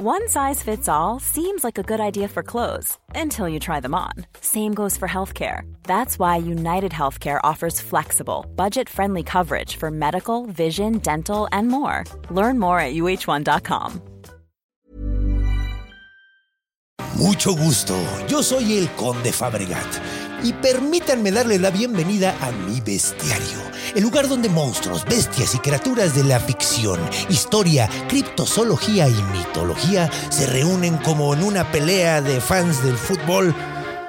One size fits all seems like a good idea for clothes until you try them on. Same goes for healthcare. That's why United Healthcare offers flexible, budget friendly coverage for medical, vision, dental, and more. Learn more at uh1.com. Mucho gusto. Yo soy el Conde Fabregat. Y permítanme darle la bienvenida a mi bestiario, el lugar donde monstruos, bestias y criaturas de la ficción, historia, criptozoología y mitología se reúnen como en una pelea de fans del fútbol,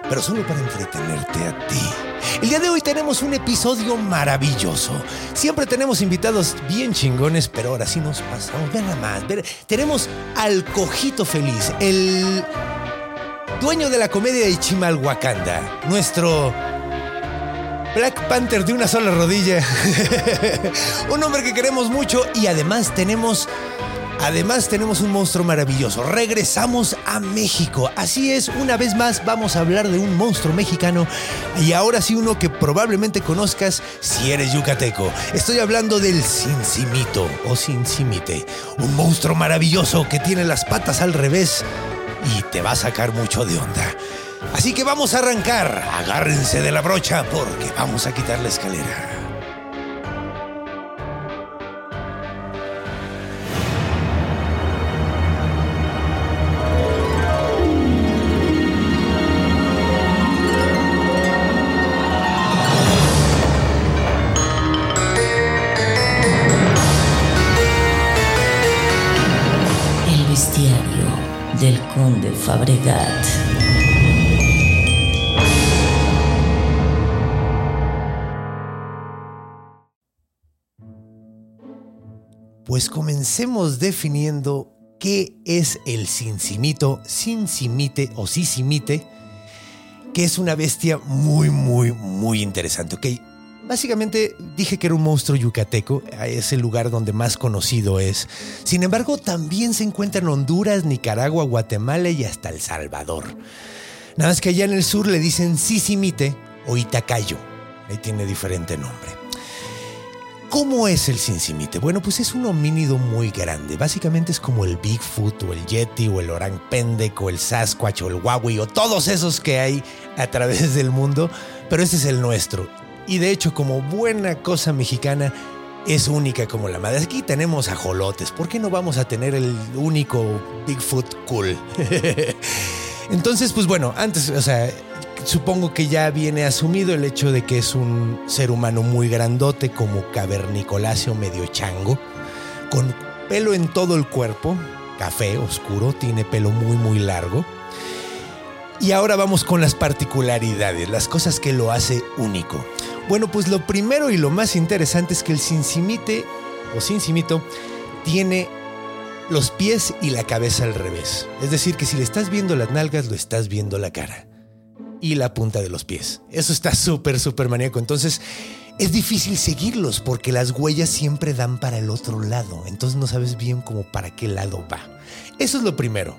pero solo para entretenerte a ti. El día de hoy tenemos un episodio maravilloso. Siempre tenemos invitados bien chingones, pero ahora sí nos pasamos. Vean nada más. Tenemos al cojito feliz, el dueño de la comedia de Chimalhuacanda, nuestro Black Panther de una sola rodilla, un hombre que queremos mucho y además tenemos... Además tenemos un monstruo maravilloso. Regresamos a México. Así es, una vez más vamos a hablar de un monstruo mexicano y ahora sí uno que probablemente conozcas si eres yucateco. Estoy hablando del Cincimito o Cincimite, un monstruo maravilloso que tiene las patas al revés y te va a sacar mucho de onda. Así que vamos a arrancar. Agárrense de la brocha porque vamos a quitar la escalera. El del conde Fabregat. Pues comencemos definiendo qué es el cincimito, cincimite o sisimite, que es una bestia muy, muy, muy interesante. Ok, básicamente dije que era un monstruo yucateco, es el lugar donde más conocido es. Sin embargo, también se encuentra en Honduras, Nicaragua, Guatemala y hasta El Salvador. Nada más que allá en el sur le dicen sisimite o itacayo. Ahí tiene diferente nombre. ¿Cómo es el cincimite? Bueno, pues es un homínido muy grande. Básicamente es como el Bigfoot o el Yeti o el Orang Pendek o el Sasquatch o el Huawei o todos esos que hay a través del mundo, pero este es el nuestro. Y de hecho, como buena cosa mexicana, es única como la madre. Aquí tenemos ajolotes. ¿Por qué no vamos a tener el único Bigfoot cool? Entonces, pues bueno, antes, o sea, supongo que ya viene asumido el hecho de que es un ser humano muy grandote, como cavernicoláceo medio chango, con pelo en todo el cuerpo, café oscuro, tiene pelo muy muy largo. Y ahora vamos con las particularidades, las cosas que lo hace único. Bueno, pues lo primero y lo más interesante es que el cincimite o cincimito tiene los pies y la cabeza al revés. Es decir, que si le estás viendo las nalgas, lo estás viendo la cara y la punta de los pies. Eso está súper, súper maníaco. Entonces es difícil seguirlos porque las huellas siempre dan para el otro lado. Entonces no sabes bien cómo para qué lado va. Eso es lo primero.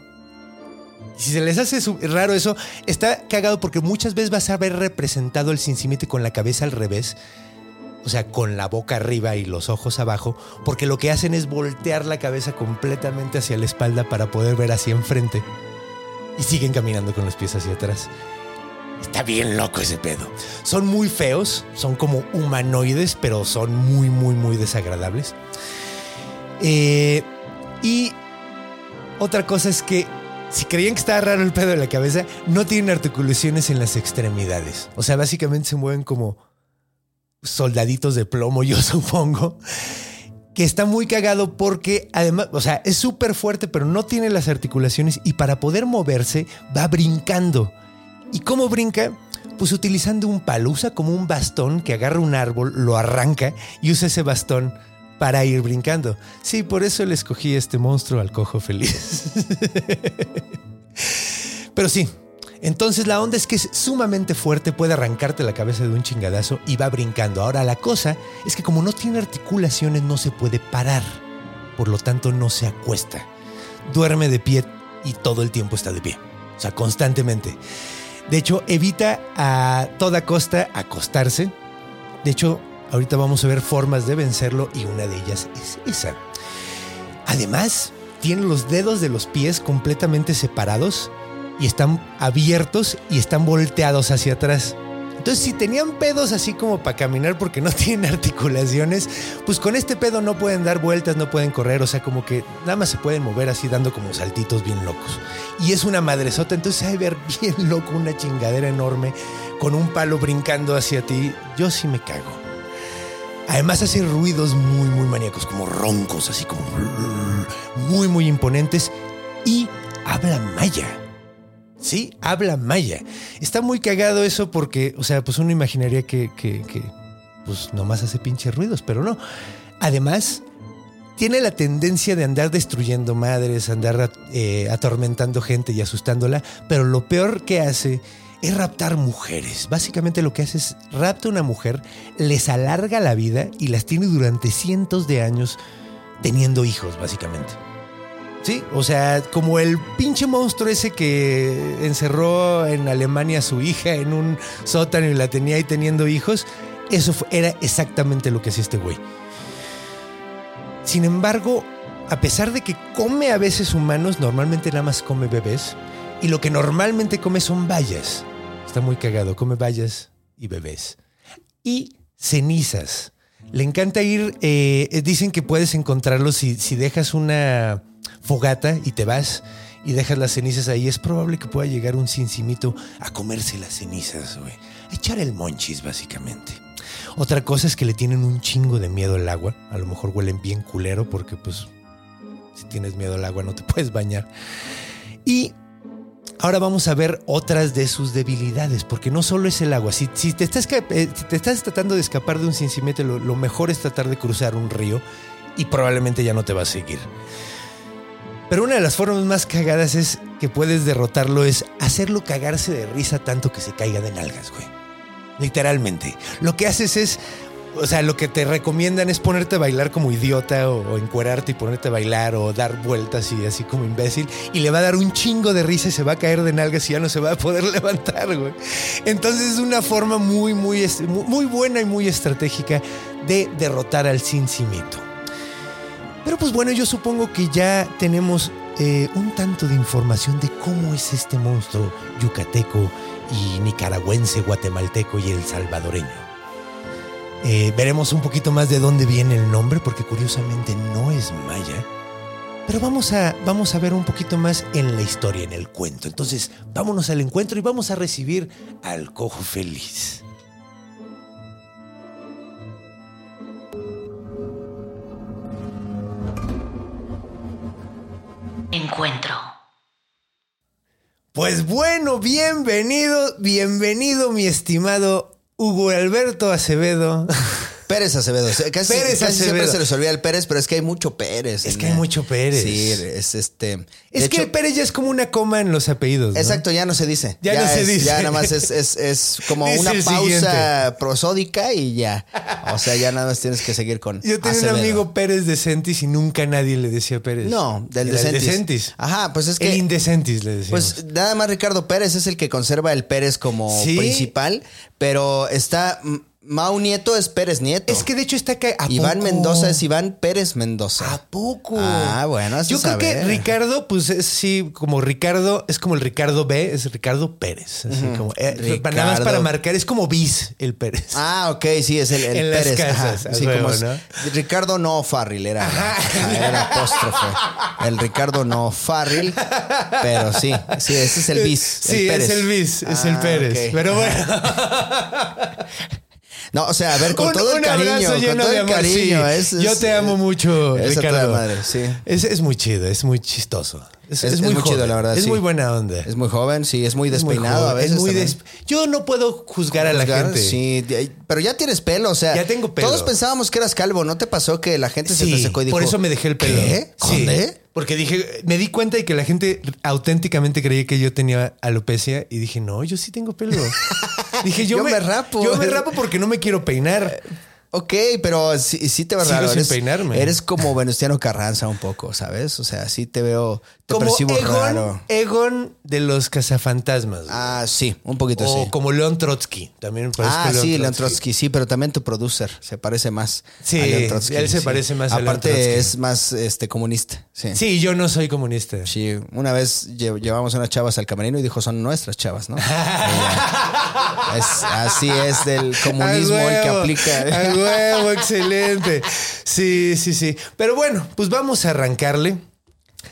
Si se les hace raro eso, está cagado porque muchas veces vas a ver representado el cincimite con la cabeza al revés. O sea, con la boca arriba y los ojos abajo, porque lo que hacen es voltear la cabeza completamente hacia la espalda para poder ver hacia enfrente. Y siguen caminando con los pies hacia atrás. Está bien loco ese pedo. Son muy feos, son como humanoides, pero son muy, muy, muy desagradables. Eh, y otra cosa es que si creían que estaba raro el pedo de la cabeza, no tienen articulaciones en las extremidades. O sea, básicamente se mueven como soldaditos de plomo, yo supongo. Que está muy cagado porque además, o sea, es súper fuerte, pero no tiene las articulaciones y para poder moverse va brincando. ¿Y cómo brinca? Pues utilizando un palo, usa como un bastón que agarra un árbol, lo arranca y usa ese bastón para ir brincando. Sí, por eso le escogí este monstruo al cojo feliz. Pero sí, entonces la onda es que es sumamente fuerte, puede arrancarte la cabeza de un chingadazo y va brincando. Ahora la cosa es que como no tiene articulaciones no se puede parar, por lo tanto no se acuesta. Duerme de pie y todo el tiempo está de pie, o sea, constantemente. De hecho, evita a toda costa acostarse. De hecho, ahorita vamos a ver formas de vencerlo y una de ellas es esa. Además, tiene los dedos de los pies completamente separados y están abiertos y están volteados hacia atrás. Entonces, si tenían pedos así como para caminar porque no tienen articulaciones, pues con este pedo no pueden dar vueltas, no pueden correr, o sea, como que nada más se pueden mover así dando como saltitos bien locos. Y es una madresota, entonces hay ver bien loco una chingadera enorme con un palo brincando hacia ti. Yo sí me cago. Además hace ruidos muy, muy maníacos, como roncos, así como muy, muy imponentes. Y habla maya. Sí, habla maya. Está muy cagado eso porque, o sea, pues uno imaginaría que, que, que pues nomás hace pinches ruidos, pero no. Además, tiene la tendencia de andar destruyendo madres, andar eh, atormentando gente y asustándola, pero lo peor que hace es raptar mujeres. Básicamente lo que hace es rapta a una mujer, les alarga la vida y las tiene durante cientos de años teniendo hijos, básicamente. Sí, o sea, como el pinche monstruo ese que encerró en Alemania a su hija en un sótano y la tenía ahí teniendo hijos, eso era exactamente lo que hacía este güey. Sin embargo, a pesar de que come a veces humanos, normalmente nada más come bebés, y lo que normalmente come son bayas. Está muy cagado, come bayas y bebés. Y cenizas. Le encanta ir, eh, dicen que puedes encontrarlos si, si dejas una fogata y te vas y dejas las cenizas ahí, es probable que pueda llegar un cincimito a comerse las cenizas, güey. A echar el monchis, básicamente. Otra cosa es que le tienen un chingo de miedo al agua. A lo mejor huelen bien culero porque, pues, si tienes miedo al agua no te puedes bañar. Y ahora vamos a ver otras de sus debilidades, porque no solo es el agua. Si, te, estás, eh, te estás tratando de escapar de un cincimete, lo, lo mejor es tratar de cruzar un río y probablemente ya no te va a seguir. Pero una de las formas más cagadas es que puedes derrotarlo es hacerlo cagarse de risa tanto que se caiga de nalgas, güey. Literalmente. Lo que haces es, o sea, lo que te recomiendan es ponerte a bailar como idiota o, o encuerarte y ponerte a bailar o dar vueltas y así como imbécil y le va a dar un chingo de risa y se va a caer de nalgas y ya no se va a poder levantar, güey. Entonces es una forma muy, muy, muy buena y muy estratégica de derrotar al cincimito. Pero pues bueno, yo supongo que ya tenemos eh, un tanto de información de cómo es este monstruo yucateco y nicaragüense, guatemalteco y el salvadoreño. Eh, veremos un poquito más de dónde viene el nombre, porque curiosamente no es maya. Pero vamos a, vamos a ver un poquito más en la historia, en el cuento. Entonces, vámonos al encuentro y vamos a recibir al cojo feliz. Encuentro. Pues bueno, bienvenido, bienvenido mi estimado Hugo Alberto Acevedo. Pérez Acevedo. Casi, Pérez casi siempre se les olvida el Pérez, pero es que hay mucho Pérez. Es que hay mucho Pérez. Sí, es este. Es que hecho, el Pérez ya es como una coma en los apellidos. ¿no? Exacto, ya no se dice. Ya no se dice. Ya nada más es, es, es como Dice una pausa siguiente. prosódica y ya. O sea, ya nada más tienes que seguir con. Yo tenía Acevedo. un amigo Pérez Decentis y nunca nadie le decía Pérez. No, del Era Decentis. Decentis. Ajá, pues es que. El Indecentis le decíamos. Pues nada más Ricardo Pérez es el que conserva el Pérez como Sí. principal, pero está. Mau Nieto es Pérez Nieto. es que de hecho está acá. ¿a Iván poco? Mendoza es Iván Pérez Mendoza. ¿A poco? Ah, bueno, eso Yo creo que. Ricardo, pues es sí, como Ricardo, es como el Ricardo B, es Ricardo Pérez. Así como, eh, Ricardo. Nada más para marcar, es como bis el Pérez. Ah, ok, sí, es el, el En las Pérez. casas, ajá. a Sí, huevo, como es- ¿no? Ricardo no Farril era, era el apóstrofe. El Ricardo no Farril, pero sí, sí, ese es el bis. Sí, el Pérez. es el bis, es el Ah, Pérez. Pero bueno. No, o sea, a ver, con Un- todo el cariño, con todo el amor, cariño. sí. es- es- Yo te amo mucho, es Ricardo. madre, sí. Es, es muy chido, es muy chistoso. Es, muy, muy chido, la verdad, Es sí. muy buena onda. Es muy joven, sí, es muy Es muy despeinado a veces. muy des- Yo no puedo juzgar a la gente. Sí, pero ya tienes pelo, o sea. Ya tengo pelo. Todos pensábamos que eras calvo, ¿no te pasó que la gente se te secó y dijo. por eso me dejé el pelo. ¿Qué? Sí, ¿Dónde? Porque dije, me di cuenta de que la gente auténticamente creía que yo tenía alopecia y dije, no, yo sí tengo pelo. dije, yo, Yo me rapo. Yo me rapo porque no me quiero peinar. Ok, pero sí, sí te ves Sigo raro. sin eres, peinarme. eres como Venustiano Carranza un poco, ¿sabes? O sea, sí te veo, te Como percibo Egon, raro. Egon de los cazafantasmas. güey. Ah, sí, un poquito o sí. como León Trotsky. También me parece Ah, que sí, Leon Trotsky, sí, pero también tu producer se parece más Sí, a Leon Trotsky. él se sí. parece más a Leon Aparte Trotsky. es más este comunista, sí. Sí, yo no soy comunista. Sí, una vez lle- llevamos unas chavas al camerino y dijo, son nuestras chavas, ¿no? Es, así es del comunismo A el que aplica. Huevo, excelente. Sí, sí, sí. Pero bueno, pues vamos a arrancarle.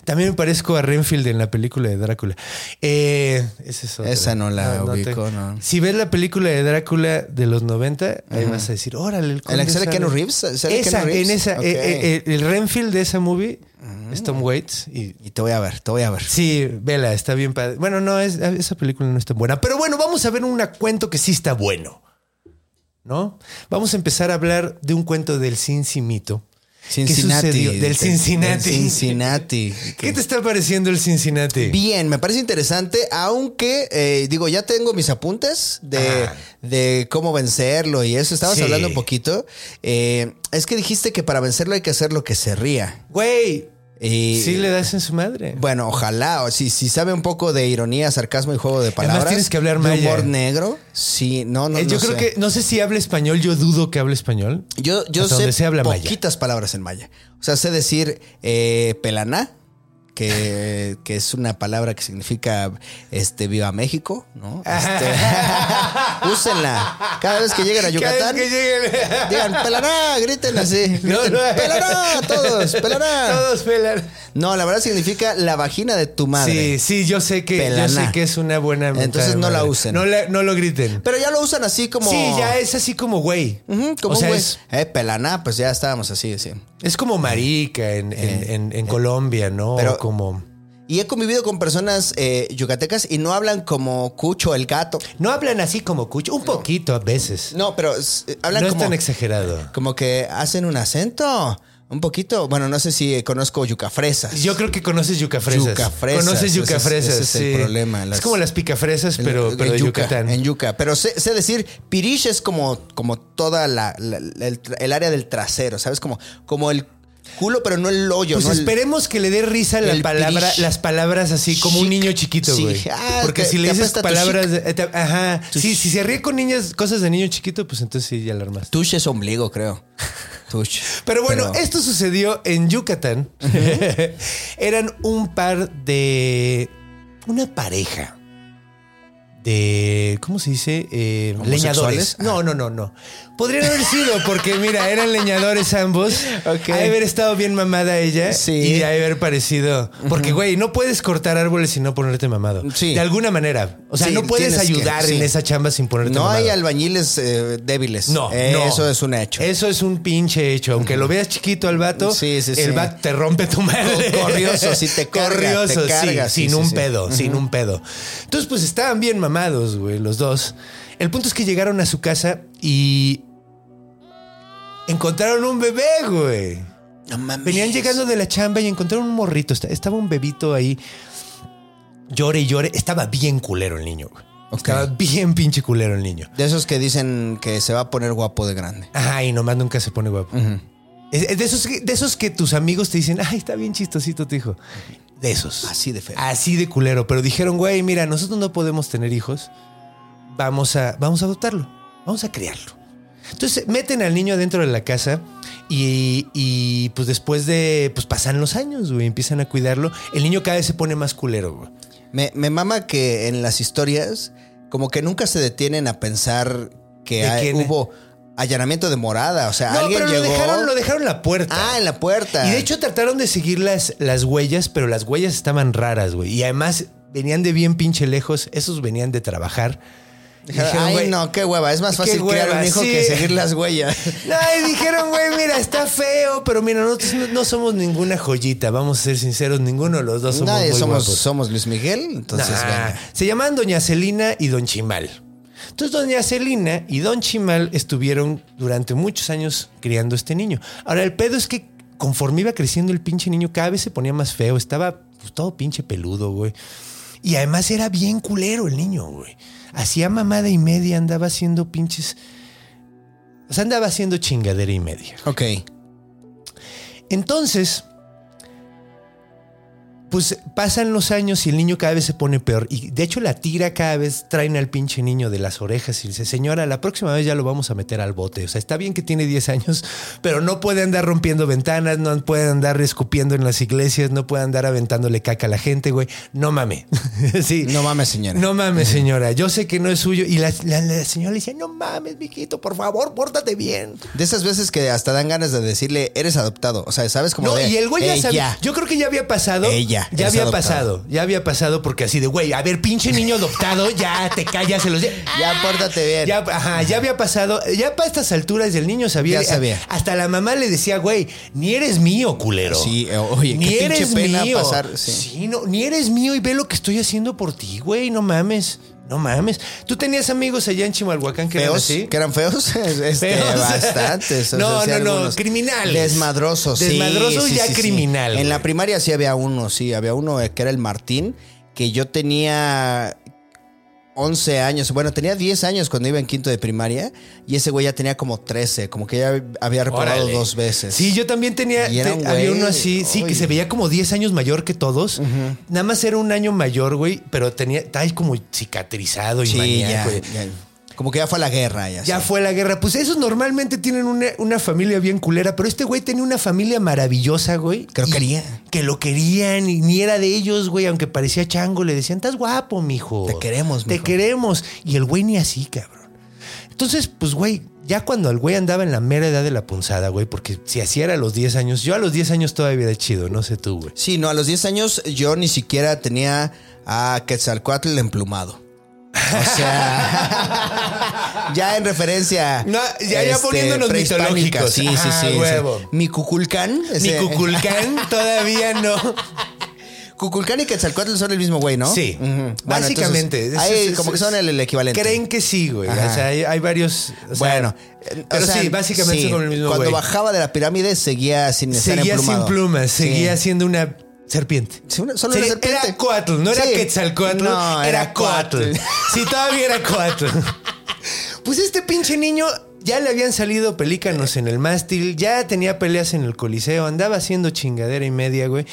También me parezco a Renfield en la película de Drácula. Eh, esa, es otra. Esa no la te- ubico, no. Si ves la película de Drácula de los 90, ahí vas a decir, órale, el ¿En la que sale sabe". Keanu Reeves? ¿Sale Esa, Keanu Reeves? en esa. Ok. eh, eh, el Renfield de esa movie es Tom Waits y Y te voy a ver, te voy a ver. Sí, vela, está bien padre. Bueno, no, es, esa película no está buena. Pero bueno, vamos a ver un cuento que sí está bueno. ¿No? Vamos a empezar a hablar de un cuento del Cincinnati. Cincinnati. ¿Qué sucedió? Del Cincinnati. del Cincinnati. ¿Qué te está pareciendo el Cincinnati? Bien, me parece interesante, aunque eh, digo, ya tengo mis apuntes de, de cómo vencerlo y eso. Estabas Sí. hablando un poquito. Eh, es que dijiste que para vencerlo hay que hacer lo que se ría. Güey, Y, sí le das en su madre. Bueno, ojalá. O si, si sabe un poco de ironía, sarcasmo y juego de palabras. tienes que hablar maya. humor negro. Sí, no, no. Eh, yo no creo sé. que, no sé si habla español, yo dudo que hable español. Yo, yo sé se habla maya. poquitas palabras en maya. O sea, sé decir eh, pelaná, que, que es una palabra que significa este viva México, ¿no? Este, úsenla. Cada vez que lleguen a Yucatán, que digan pelaná, griten así. Griten, no. todos, pelaná. Todos pelan. No, la verdad significa la vagina de tu madre. Sí, sí, yo sé que yo sé que es una buena Entonces no la usen. No, la- no lo griten. Pero ya lo usan así como. Sí, ya es así como güey. Como o sea, güey. es, Eh, pelaná, pues ya estábamos así, sí. es como marica en, en- en- en Colombia, ¿no? pero- como Y he convivido con personas eh, yucatecas y no hablan como Cucho el gato. no hablan así como cucho, un poquito a veces. No, pero eh, hablan no como, es tan exagerado. como que hacen un acento. Un poquito. Bueno, no sé si conozco yucafresas. Yo creo que conoces yucafresas. Yucafresas, Conoces ese yucafresas. ese es el sí. problema, las- Es como las picafresas, pero, En- pero en de yuca, Yucatán. En yuca. Pero sé, sé decir, pirish es como, como toda la, la- la- el, el área del trasero, ¿sabes? Como, como el culo, pero no el hoyo. Pues no el- esperemos que le dé risa la el palabra, pirish. las palabras así como un niño chiquito, Sí. güey. Ah, Porque te- si le dices palabras, de- te- ajá, sí, si se ríe con niñas, cosas de niño chiquito, pues entonces sí ya la armaste. Tush es ombligo, creo. Tush. Pero bueno, esto sucedió en Yucatán. Eran un par de. Una pareja. De. ¿Cómo se dice? Eh, leñadores. No, no, no, no. Podrían haber sido, porque mira, eran leñadores ambos. Ok. Hay haber estado bien mamada ella. Sí. Y hay haber parecido. Porque, güey, no puedes cortar árboles sin no ponerte mamado. Sí. De alguna manera. O sea, Sí, no puedes que, ayudar en esa chamba sin ponerte No mamado. hay albañiles eh, débiles. No, Eh, no. Eso es un hecho. Eso es un pinche hecho. Aunque lo veas chiquito al vato, el vato te rompe tu madre. Corrioso, sí te carga, Corrioso, te carga, sin un pedo, sin un pedo. Entonces, pues estaban bien mamados, güey, los dos. El punto es que llegaron a su casa y encontraron un bebé, güey. No mames. Venían llegando de la chamba y encontraron un morrito. Esta- Estaba un bebito ahí. Llore y llore. Estaba bien culero el niño, güey. Estaba bien pinche culero el niño. De esos que dicen que se va a poner guapo de grande. Ajá, y nomás nunca se pone guapo. Es- es de, esos, de esos que tus amigos te dicen, ay, está bien chistosito tu hijo. De esos. Así de feo. Así de culero. Pero dijeron, güey, mira, nosotros no podemos tener hijos. Vamos a, vamos a adoptarlo. Vamos a criarlo. Entonces meten al niño dentro de la casa y, y, pues después de, pues pasan los años, güey, empiezan a cuidarlo. El niño cada vez se pone más culero, güey. Me, me mama que en las historias, como que nunca se detienen a pensar que ¿De hay- hubo allanamiento de morada. O sea, No, alguien pero llegó. lo dejaron, lo dejaron en la puerta. Ah, en la puerta. Y de hecho trataron de seguir las, las huellas, pero las huellas estaban raras, güey. Y además venían de bien pinche lejos. Esos venían de trabajar. Dijeron, Ay, no, qué hueva. Es más fácil hueva, un hijo sí. que seguir las huellas. No, y dijeron, güey, mira, está feo, pero mira, nosotros no, no somos ninguna joyita, vamos a ser sinceros, ninguno de los dos somos Nadie muy somos, guapos. somos Luis Miguel, entonces Nah, se llamaban Doña Celina y Don Chimal. Entonces, Doña Celina y Don Chimal estuvieron durante muchos años criando este niño. Ahora, el pedo es que conforme iba creciendo el pinche niño, cada vez se ponía más feo, estaba pues, todo pinche peludo, güey. Y además era bien culero el niño, güey. Hacía mamada y media, andaba haciendo pinches O sea, andaba haciendo chingadera y media. Ok. Entonces, pues pasan los años y el niño cada vez se pone peor. Y de hecho la tira cada vez traen al pinche niño de las orejas y dice, señora, la próxima vez ya lo vamos a meter al bote. O sea, está bien que tiene 10 años, pero no puede andar rompiendo ventanas, no puede andar escupiendo en las iglesias, no puede andar aventándole caca a la gente, güey. No mames. sí. No mames, señora. No mames, señora. Yo sé que no es suyo. Y la, la- la señora le dice, no mames, mijito, por favor, pórtate bien. De esas veces que hasta dan ganas de decirle, eres adoptado. O sea, ¿sabes cómo No, de, y el güey ya "Ey, sabía. Yo creo que ya había pasado. Ella, Ya había adoptado. pasado. Ya había pasado porque así de, güey, a ver, pinche niño adoptado, ya te callas. Se los Ya, pórtate bien. Ya, ajá, ya había pasado. Ya para estas alturas el niño sabía. Ya sabía. Hasta la mamá le decía, güey, ni eres mío, culero. Sí, eh, oye, qué ni pinche eres pena mío. pasar, sí. no, ni eres mío y ve lo que estoy haciendo por ti, güey. No mames. No mames. ¿Tú tenías amigos allá en Chimalhuacán que eran ¿Feos? así? ¿Que eran feos? Este, Feos. Bastantes. o No, sea, no, no, criminales. Desmadrosos, sí, Desmadrosos sí, ya sí, sí. criminal, En la primaria sí había uno, sí. Había uno que era el Martín, que yo tenía 11 años. Bueno, tenía 10 años cuando iba en quinto de primaria. Y ese güey ya tenía como 13. Como que ya había Órale. dos veces. Sí, yo también tenía. Te- un había uno así, sí, que se veía como 10 años mayor que todos. Nada más era un año mayor, güey, pero tenía, ahí como cicatrizado y Sí, maníaco. ya. Como que ya fue a la guerra. Ya, Ya fue la guerra. Pues esos normalmente tienen una, una familia bien culera, pero este güey tenía una familia maravillosa, güey. Que lo Y- quería. Que lo querían y ni era de ellos, güey, aunque parecía chango. Le decían, estás guapo, mijo. Te queremos, Te mijo". queremos. Y el güey ni así, cabrón. Entonces, pues, güey, ya cuando el güey andaba en la mera edad de la punzada, güey, porque si así era a los 10 años, yo a los 10 años todavía era chido, no sé tú, güey. Sí, no, a los 10 años yo ni siquiera tenía a Quetzalcoatl emplumado. O sea, ya en referencia. este, No, ya- ya poniéndonos prehispánica. mitológicos. Sí, sí, sí. Ah, sí. Mi Cuculcán. Ese- Cuculcán todavía no. Cuculcán y Quetzalcoatl son el mismo güey, ¿no? Sí. Bueno, básicamente. entonces, Es- ahí es- como que son el, el equivalente. Creen que sí, güey. Ajá. O sea, hay, hay varios. o sea, bueno, pero o sea, sí, básicamente sí. son el mismo Cuando güey. bajaba de la pirámide seguía sin estar Seguía emplumado. sin plumas, Sí. seguía siendo una serpiente. Solo una. Era Coatl, no era. Quetzalcoatl, No, era, era Coatl. Coatl. Sí, todavía era Coatl. Pues este pinche niño ya le habían salido pelícanos en el mástil, ya tenía peleas en el coliseo, andaba haciendo chingadera y media, güey.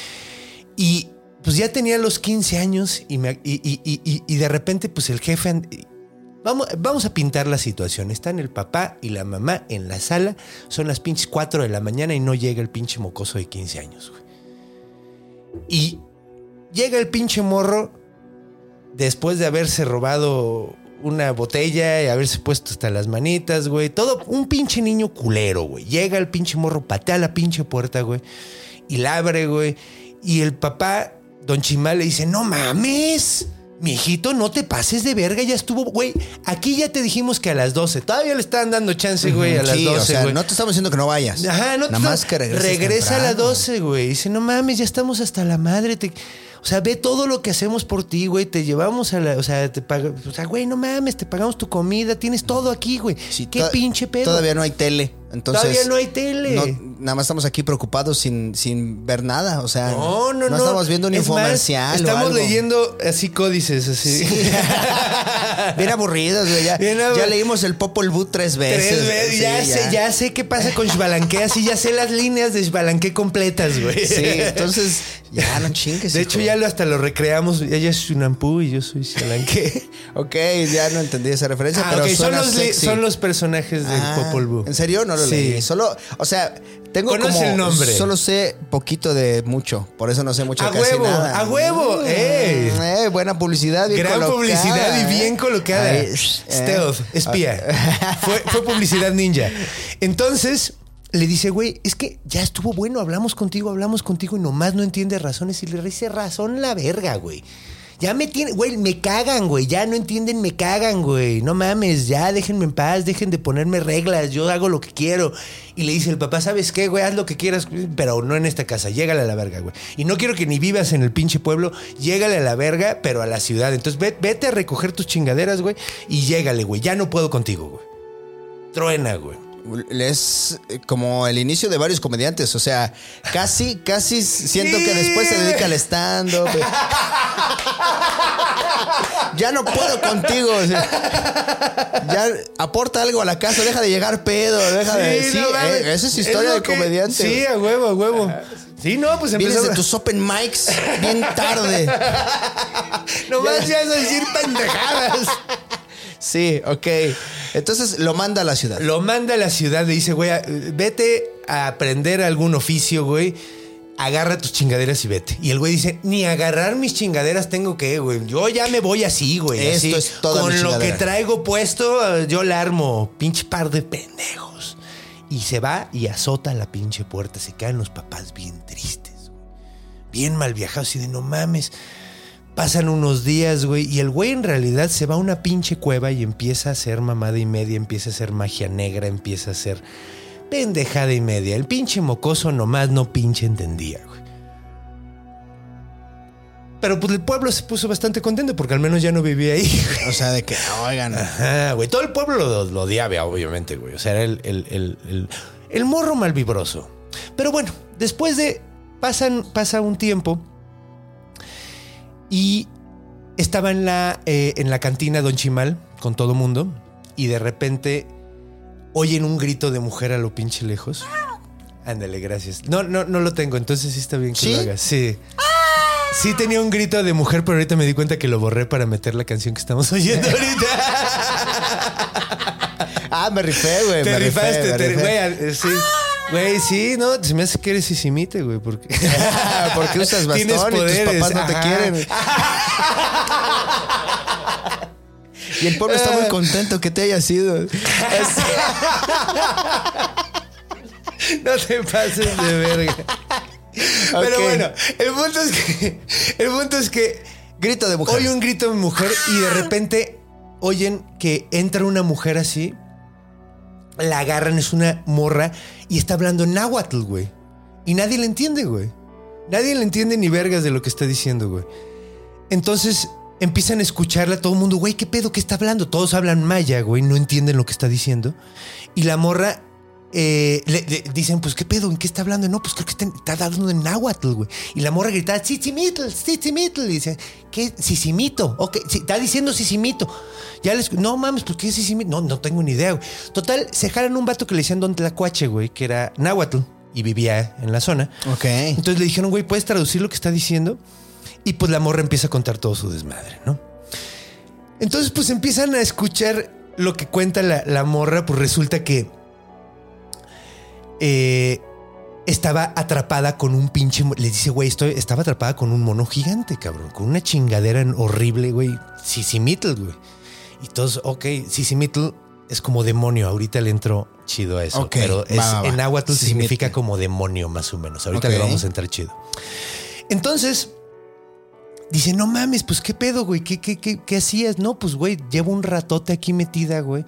Y pues ya tenía los 15 años y, me- y- y- y- de repente pues el jefe... Vamos, vamos a pintar la situación. Están el papá y la mamá en la sala. Son las pinches 4 de la mañana y no llega el pinche mocoso de 15 años, güey. Y llega el pinche morro después de haberse robado una botella y haberse puesto hasta las manitas, güey. Todo un pinche niño culero, güey. Llega el pinche morro, patea la pinche puerta, güey. Y la abre, güey. Y el papá, don Chimal, le dice, no mames. Mijito, no te pases de verga, ya estuvo, güey. Aquí ya te dijimos que a las 12. Todavía le estaban dando chance, güey, a las Sí, 12, o sea, güey. no te estamos diciendo que no vayas. Ajá, no Nada te- más que Regresa a las temprano. 12, güey. Dice, no mames, ya estamos hasta la madre. te- O sea, ve todo lo que hacemos por ti, güey. Te llevamos a la. O sea, te paga. O sea, güey, no mames, te pagamos tu comida. Tienes todo aquí, güey. Sí, Qué pinche pedo. Todavía no hay tele. Entonces, Todavía no hay tele. no- nada más estamos aquí preocupados sin, sin ver nada. O sea, No, no, no. estamos viendo un Es más, infomercial. o estamos algo. leyendo así códices, así. Bien aburridos, güey. Ya, aburrido. ya leímos el Popol Vuh tres veces. Tres veces. Sí, ya, sé, ya sé qué pasa con Xbalanque. Así ya sé las líneas de Xbalanque completas, güey. Sí, entonces, ya no chingues. De hecho, ya lo, hasta lo recreamos. Ella es Shunampu y yo soy Xbalanque. Ok, ya no entendí esa referencia, Ah, pero son los, sexy. son los personajes de Ah, Popol Vuh. ¿En serio? No lo Sí. leí. Solo, o sea, tengo Conoce como... el nombre. Solo sé poquito de mucho. Por eso no sé mucho A de casi huevo, nada. a huevo, Mm, ey. eh, buena publicidad, bien Gran colocada, publicidad y ¿eh? bien colocada. Ahí, eh. Stealth, espía. fue, fue publicidad ninja. Entonces le dice, güey, es que ya estuvo bueno, hablamos contigo, hablamos contigo y nomás no entiende razones. Y le dice razón la verga, güey. Ya me tiene, güey, me cagan, güey. Ya no entienden, me cagan, güey. No mames, ya déjenme en paz, dejen de ponerme reglas. Yo hago lo que quiero. Y le dice el papá, ¿sabes qué, güey? Haz lo que quieras, pero no en esta casa. Llégale a la verga, güey. Y no quiero que ni vivas en el pinche pueblo. Llégale a la verga, pero a la ciudad. Entonces ve- vete a recoger tus chingaderas, güey. Y llégale, güey. Ya no puedo contigo, güey. Truena, güey. Es eh, como el inicio de varios comediantes. O sea, casi, casi siento Sí. que después se dedica al stand-up. ya no puedo contigo. o sea, ya aporta algo a la casa, deja de llegar pedo, deja de. Sí, no eh, esa es historia de que- comediante. Sí, a huevo, a huevo. Sí, no, pues Vienes empezó de tus open mics bien tarde. No más ya a decir pendejadas. Sí, ok. Entonces lo manda a la ciudad. Lo manda a la ciudad, le dice, güey, vete a aprender algún oficio, güey. Agarra tus chingaderas y vete. Y el güey dice, ni agarrar mis chingaderas tengo que, güey. Yo ya me voy así, güey. Esto así, es toda Con lo que chingadera". traigo puesto, yo la armo. Pinche par de pendejos. Y se va y azota la pinche puerta. Se quedan los papás bien tristes, güey. Bien mal viajados. Y de no mames. Pasan unos días, güey, y el güey en realidad se va a una pinche cueva y empieza a hacer mamada y media, empieza a hacer magia negra, empieza a hacer pendejada y media. El pinche mocoso nomás no pinche entendía, güey. Pero pues el pueblo se puso bastante contento porque al menos ya no vivía ahí. güey. O sea, de que, oigan, Ajá, güey. Todo el pueblo lo, lo odiaba, obviamente, güey. O sea, era el, el- el- el- el morro malvibroso. Pero bueno, después de. Pasan, pasa un tiempo. Y estaba en la, eh, en la cantina Don Chimal con todo mundo. Y de repente oyen un grito de mujer a lo pinche lejos. Ándale, gracias. No, no, no lo tengo, entonces sí está bien que ¿Sí? lo hagas. Sí. Sí tenía un grito de mujer, pero ahorita me di cuenta que lo borré para meter la canción que estamos oyendo ahorita. ah, me rifé, güey. te me rifé, rifaste, me te rifé. güey, eh, sí. Güey, sí, no, se me hace que eres sisimite, güey, porque Porque usas bastón y tus papás no te quieren. Y el pueblo está muy contento que te hayas ido. no te pases de verga. Pero bueno, el punto es que el punto es que Grito de mujer. Oye un grito de mujer y de repente oyen que entra una mujer así, la agarran, es una morra y está hablando en náhuatl, güey. Y nadie le entiende, güey. Nadie le entiende ni vergas de lo que está diciendo, güey. Entonces empiezan a escucharla todo el mundo, güey, ¿qué pedo? ¿Qué está hablando? Todos hablan maya, güey, no entienden lo que está diciendo. Y la morra eh, le, le dicen, pues, ¿qué pedo? ¿En qué está hablando? No, pues creo que está, está hablando en náhuatl, güey. Y la morra grita, Sisimitl, Sisimitl. Y dice, ¿qué? Sisimito. Ok, sí, está diciendo Sisimito. Ya les, no mames, pues, ¿qué es Sisimito? No, no tengo ni idea, güey. Total, se jalan un vato que le decían Don Tlacuache, güey, que era náhuatl y vivía en la zona. Ok. Entonces le dijeron, güey, ¿puedes traducir lo que está diciendo? Y pues la morra empieza a contar todo su desmadre, ¿no? Entonces, pues empiezan a escuchar lo que cuenta la, la morra, pues resulta que eh, estaba atrapada con un pinche. Les dice, güey, estoy, estaba atrapada con un mono gigante, cabrón, con una chingadera horrible, güey. Sisimitl, güey. Y todos, ok, Sisimitl es como demonio. Ahorita le entró chido a eso. Pero es, va, va, en náhuatl significa como demonio, más o menos. Ahorita le vamos a entrar chido. Entonces, dice, no mames, pues qué pedo, güey, ¿Qué, qué, qué, hacías? No, pues, güey, llevo un ratote aquí metida, güey.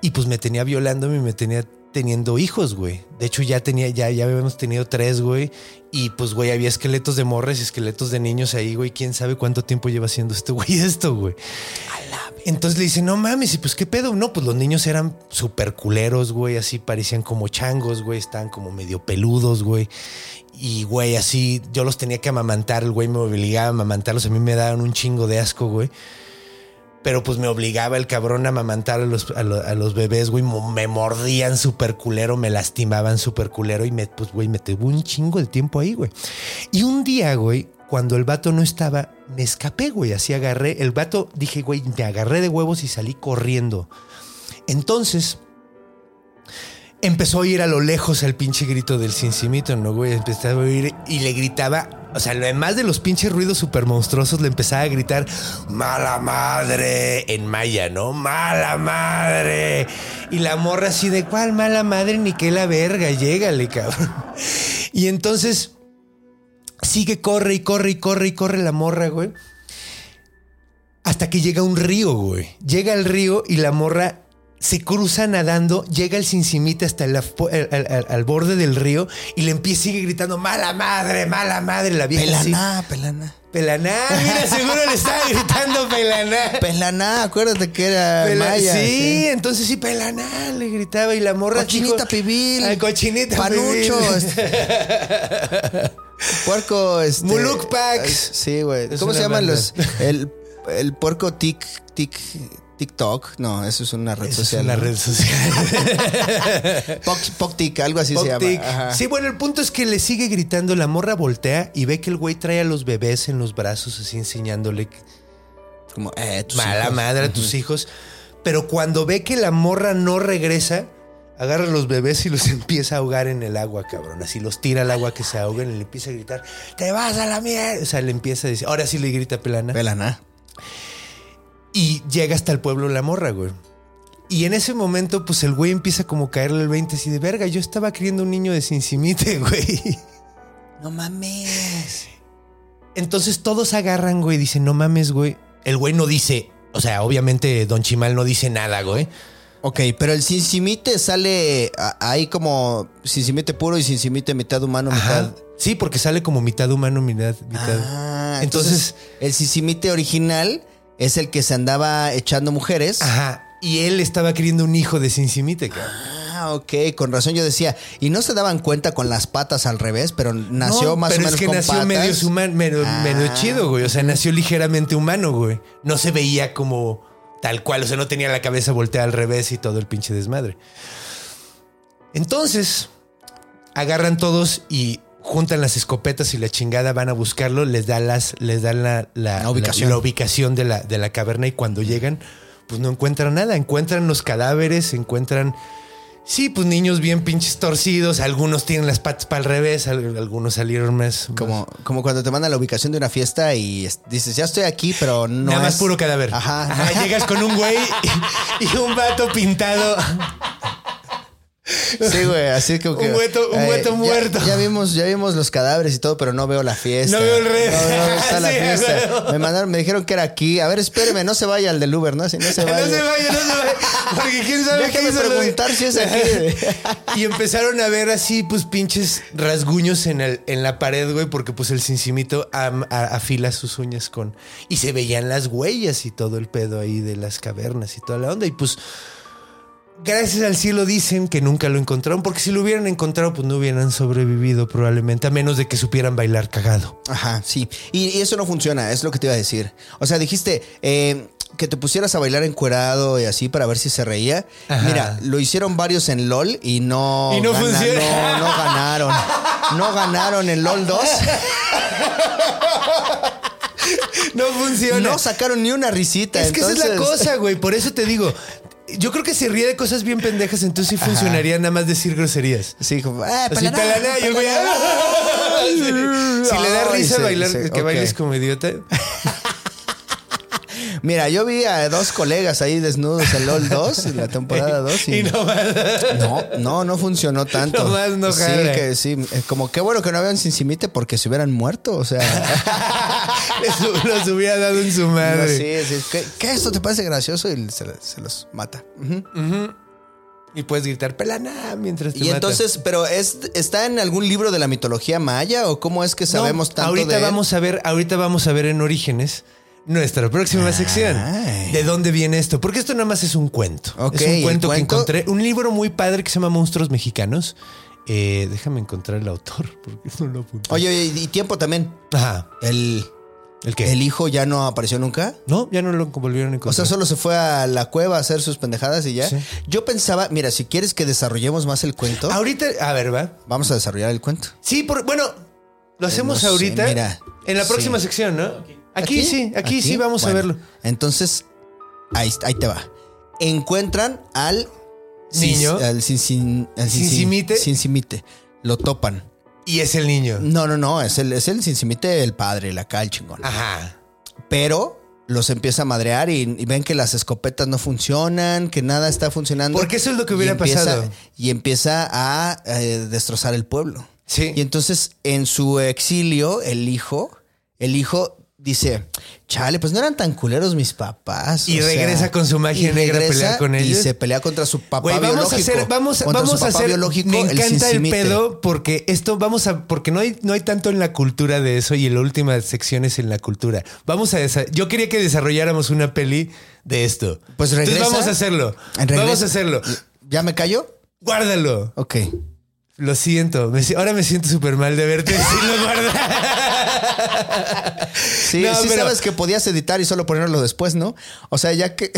Y pues me tenía violándome me tenía teniendo hijos, güey. De hecho, ya tenía, ya, ya habíamos tenido tres, güey. Y pues, güey, había esqueletos de morres y esqueletos de niños ahí, güey. ¿Quién sabe cuánto tiempo lleva haciendo este güey esto, güey? Entonces le dice, no mames, y pues qué pedo. No, pues los niños eran súper culeros, güey. Así parecían como changos, güey. Estaban como medio peludos, güey. Y, güey, así yo los tenía que amamantar. El güey me obligaba a amamantarlos. A mí me daban un chingo de asco, güey. Pero pues me obligaba el cabrón a amamantar a los, a bebés, güey. Me mordían súper culero, me lastimaban súper culero. Y me, pues, güey, me tuvo un chingo de tiempo ahí, güey. Y un día, güey, cuando el vato no estaba, me escapé, güey. Así agarré. El vato, dije, güey, me agarré de huevos y salí corriendo. Entonces, empezó a oír a lo lejos el pinche grito del cincimito, ¿no, güey? Empezó a oír y le gritaba, o sea, además de los pinches ruidos súper monstruosos, le empezaba a gritar, mala madre, en maya, ¿no? Mala madre. Y la morra así de, ¿cuál mala madre? Ni que la verga, llégale, cabrón. Y entonces sigue, corre y corre y corre y corre la morra, güey. Hasta que llega un río, güey. Llega al río y la morra se cruza nadando, llega el cincimita hasta el, afo- al, al- al borde del río y le empieza sigue gritando, mala madre, mala madre, la vieja así. Pelaná, pelaná. Pelaná, mira, seguro le estaba gritando pelaná. Pelaná, acuérdate que era Pela- maya. sí, entonces sí, pelaná, le gritaba y la morra. Cochinita pibil. Ay, cochinita Panuchos. pibil. Puerco, este. Muluk Pax. Sí, güey. ¿Cómo se llaman banda. los. El, el puerco tic, tic, TikTok? No, eso es una red Eso es social. una ¿no? red social. Poc, Poctic, algo así se llama. Ajá. Sí, bueno, el punto es que le sigue gritando, la morra voltea y ve que el güey trae a los bebés en los brazos así enseñándole Como, eh, tus mala hijos. madre a tus hijos. Pero cuando ve que la morra no regresa, agarra a los bebés y los empieza a ahogar en el agua, cabrón. Así los tira al agua que se ahoguen y le empieza a gritar, te vas a la mierda. O sea, le empieza a decir, ahora sí le grita pelana. Pelana. Y llega hasta el pueblo la morra, güey. Y en ese momento, pues el güey empieza como a caerle el 20 así de verga. Yo estaba criando un niño de Cincimite, güey. No mames. Entonces todos agarran, güey, dicen, no mames, güey. El güey no dice, o sea, obviamente Don Chimal no dice nada, güey. Ok, pero el cincimite sale ahí como cincimite puro y cincimite mitad humano, Ajá. mitad. Sí, porque sale como mitad humano, mitad. mitad. Ah, Entonces- entonces, el cincimite original es el que se andaba echando mujeres. Ajá. Y él estaba queriendo un hijo de Cincimite. Ah, ok, con razón yo decía. Y no se daban cuenta con las patas al revés, pero nació No, más pero o menos es que con nació patas. medio, human- medio, Ah. medio chido, güey. O sea, nació ligeramente humano, güey. No se veía como tal cual. O sea, no tenía la cabeza volteada al revés y todo el pinche desmadre. Entonces, agarran todos y juntan las escopetas y la chingada van a buscarlo. Les da las, les dan la, la- La ubicación. la ubicación de la, de la caverna y cuando llegan, pues no encuentran nada. Encuentran los cadáveres, encuentran Sí, pues niños bien pinches torcidos. Algunos tienen las patas para el revés, al- algunos salieron más. Como, como cuando te mandan la ubicación de una fiesta y es- dices, ya estoy aquí, pero no. Nada más es- puro cadáver. Ajá. Ajá, Llegas con un güey y, y un vato pintado. Sí, güey, así como que. Un hueto- un hueto muerto. Ya, vimos, ya vimos los cadáveres y todo, pero no veo la fiesta. No veo el re- No dónde está la Sí, fiesta. Me mandaron, me dijeron que era aquí. A ver, espéreme, no se vaya al del Uber, ¿no? Si no se No vaya. se vaya, no se vaya. Porque quién sabe Déjame qué hizo. preguntar si es aquí. Y empezaron a ver así, pues pinches rasguños en, el, en la pared, güey, porque pues el cincimito am- a- afila sus uñas con. Y se veían las huellas y todo el pedo ahí de las cavernas y toda la onda. Y pues. Gracias al cielo dicen que nunca lo encontraron, porque si lo hubieran encontrado, pues no hubieran sobrevivido probablemente, a menos de que supieran bailar cagado. Ajá, sí. Y, y eso no funciona, es lo que te iba a decir. O sea, dijiste eh, que te pusieras a bailar encuerado y así para ver si se reía. Ajá. Mira, lo hicieron varios en LOL y no. Y no funciona. No, no ganaron. No ganaron en LOL 2. No funciona. No sacaron ni una risita. Es que esa es la cosa, güey. Por eso te digo. Yo creo que se ríe de cosas bien pendejas, entonces sí funcionaría nada más decir groserías. Sí, como, ah, Así, palaná, palaná, y el güey, palaná. ¡ah! Sí. Si le da risa sí, bailar, sí, que bailes como idiota. Mira, yo vi a dos colegas ahí desnudos en LOL 2, en la temporada 2. Y, Y no no, no, no funcionó tanto. Nomás no sí, que sí. eh, Como qué bueno que no habían cincimite porque se hubieran muerto. O sea, Los hubiera dado en su no, madre. sí, sí. ¿Qué, qué esto te parece gracioso? Y se, se los mata. Y puedes gritar pelana mientras te Y entonces, pero es, ¿está en algún libro de la mitología maya o cómo es que No, sabemos tanto ahorita de él? vamos a ver, ahorita vamos a ver en Orígenes nuestra próxima sección. ¿De dónde viene esto? Porque esto nada más es un cuento. Ok, es ¿y un cuento que cuento? encontré. Un libro muy padre que se llama Monstruos Mexicanos. Eh, déjame encontrar el autor porque no lo apunté. Oye, oye, y tiempo también. Ajá. El, ¿El qué? el hijo ya no apareció nunca. No, ya no lo volvieron a encontrar. O sea, solo se fue a la cueva a hacer sus pendejadas y ya. Sí. Yo pensaba, mira, si quieres que desarrollemos más el cuento, Ahorita, a ver, va. vamos a desarrollar el cuento. Sí, por, bueno, lo hacemos no sé, ahorita. mira. en la próxima Sí. sección, ¿no? Aquí, sí, aquí, sí, vamos Bueno, a verlo. Entonces, ahí, ahí te va. Encuentran al Niño. al cincin- al cincin- Cincimite. cincimite. Lo topan. Y es el niño. No, no, no. Es el, es el cincimite, el padre, el acá, el chingón. Ajá. Pero los empieza a madrear y, y ven que las escopetas no funcionan, que nada está funcionando. Porque eso es lo que hubiera Y empieza- pasado. Y empieza a eh, destrozar el pueblo. Sí. Y entonces en su exilio, el hijo, el hijo dice, chale, pues no eran tan culeros mis papás. Y o sea, regresa con su magia y negra a pelear con Y ellos. se pelea contra su papá Güey, vamos a hacer, vamos, vamos a hacer. biológico, me encanta el, pedo porque esto vamos a, porque no hay, no hay tanto en la cultura de eso y en la última sección es en la cultura. Vamos a, yo quería que desarrolláramos una peli de esto. Pues Entonces regresa. vamos a hacerlo. Regresa- Vamos a hacerlo. ¿Ya me callo? Guárdalo. Ok. Lo siento. me ahora me siento súper mal de verte decirlo, guarda. Sí, No, sí pero- sabes que podías editar y solo ponerlo después, ¿no? O sea, ya que...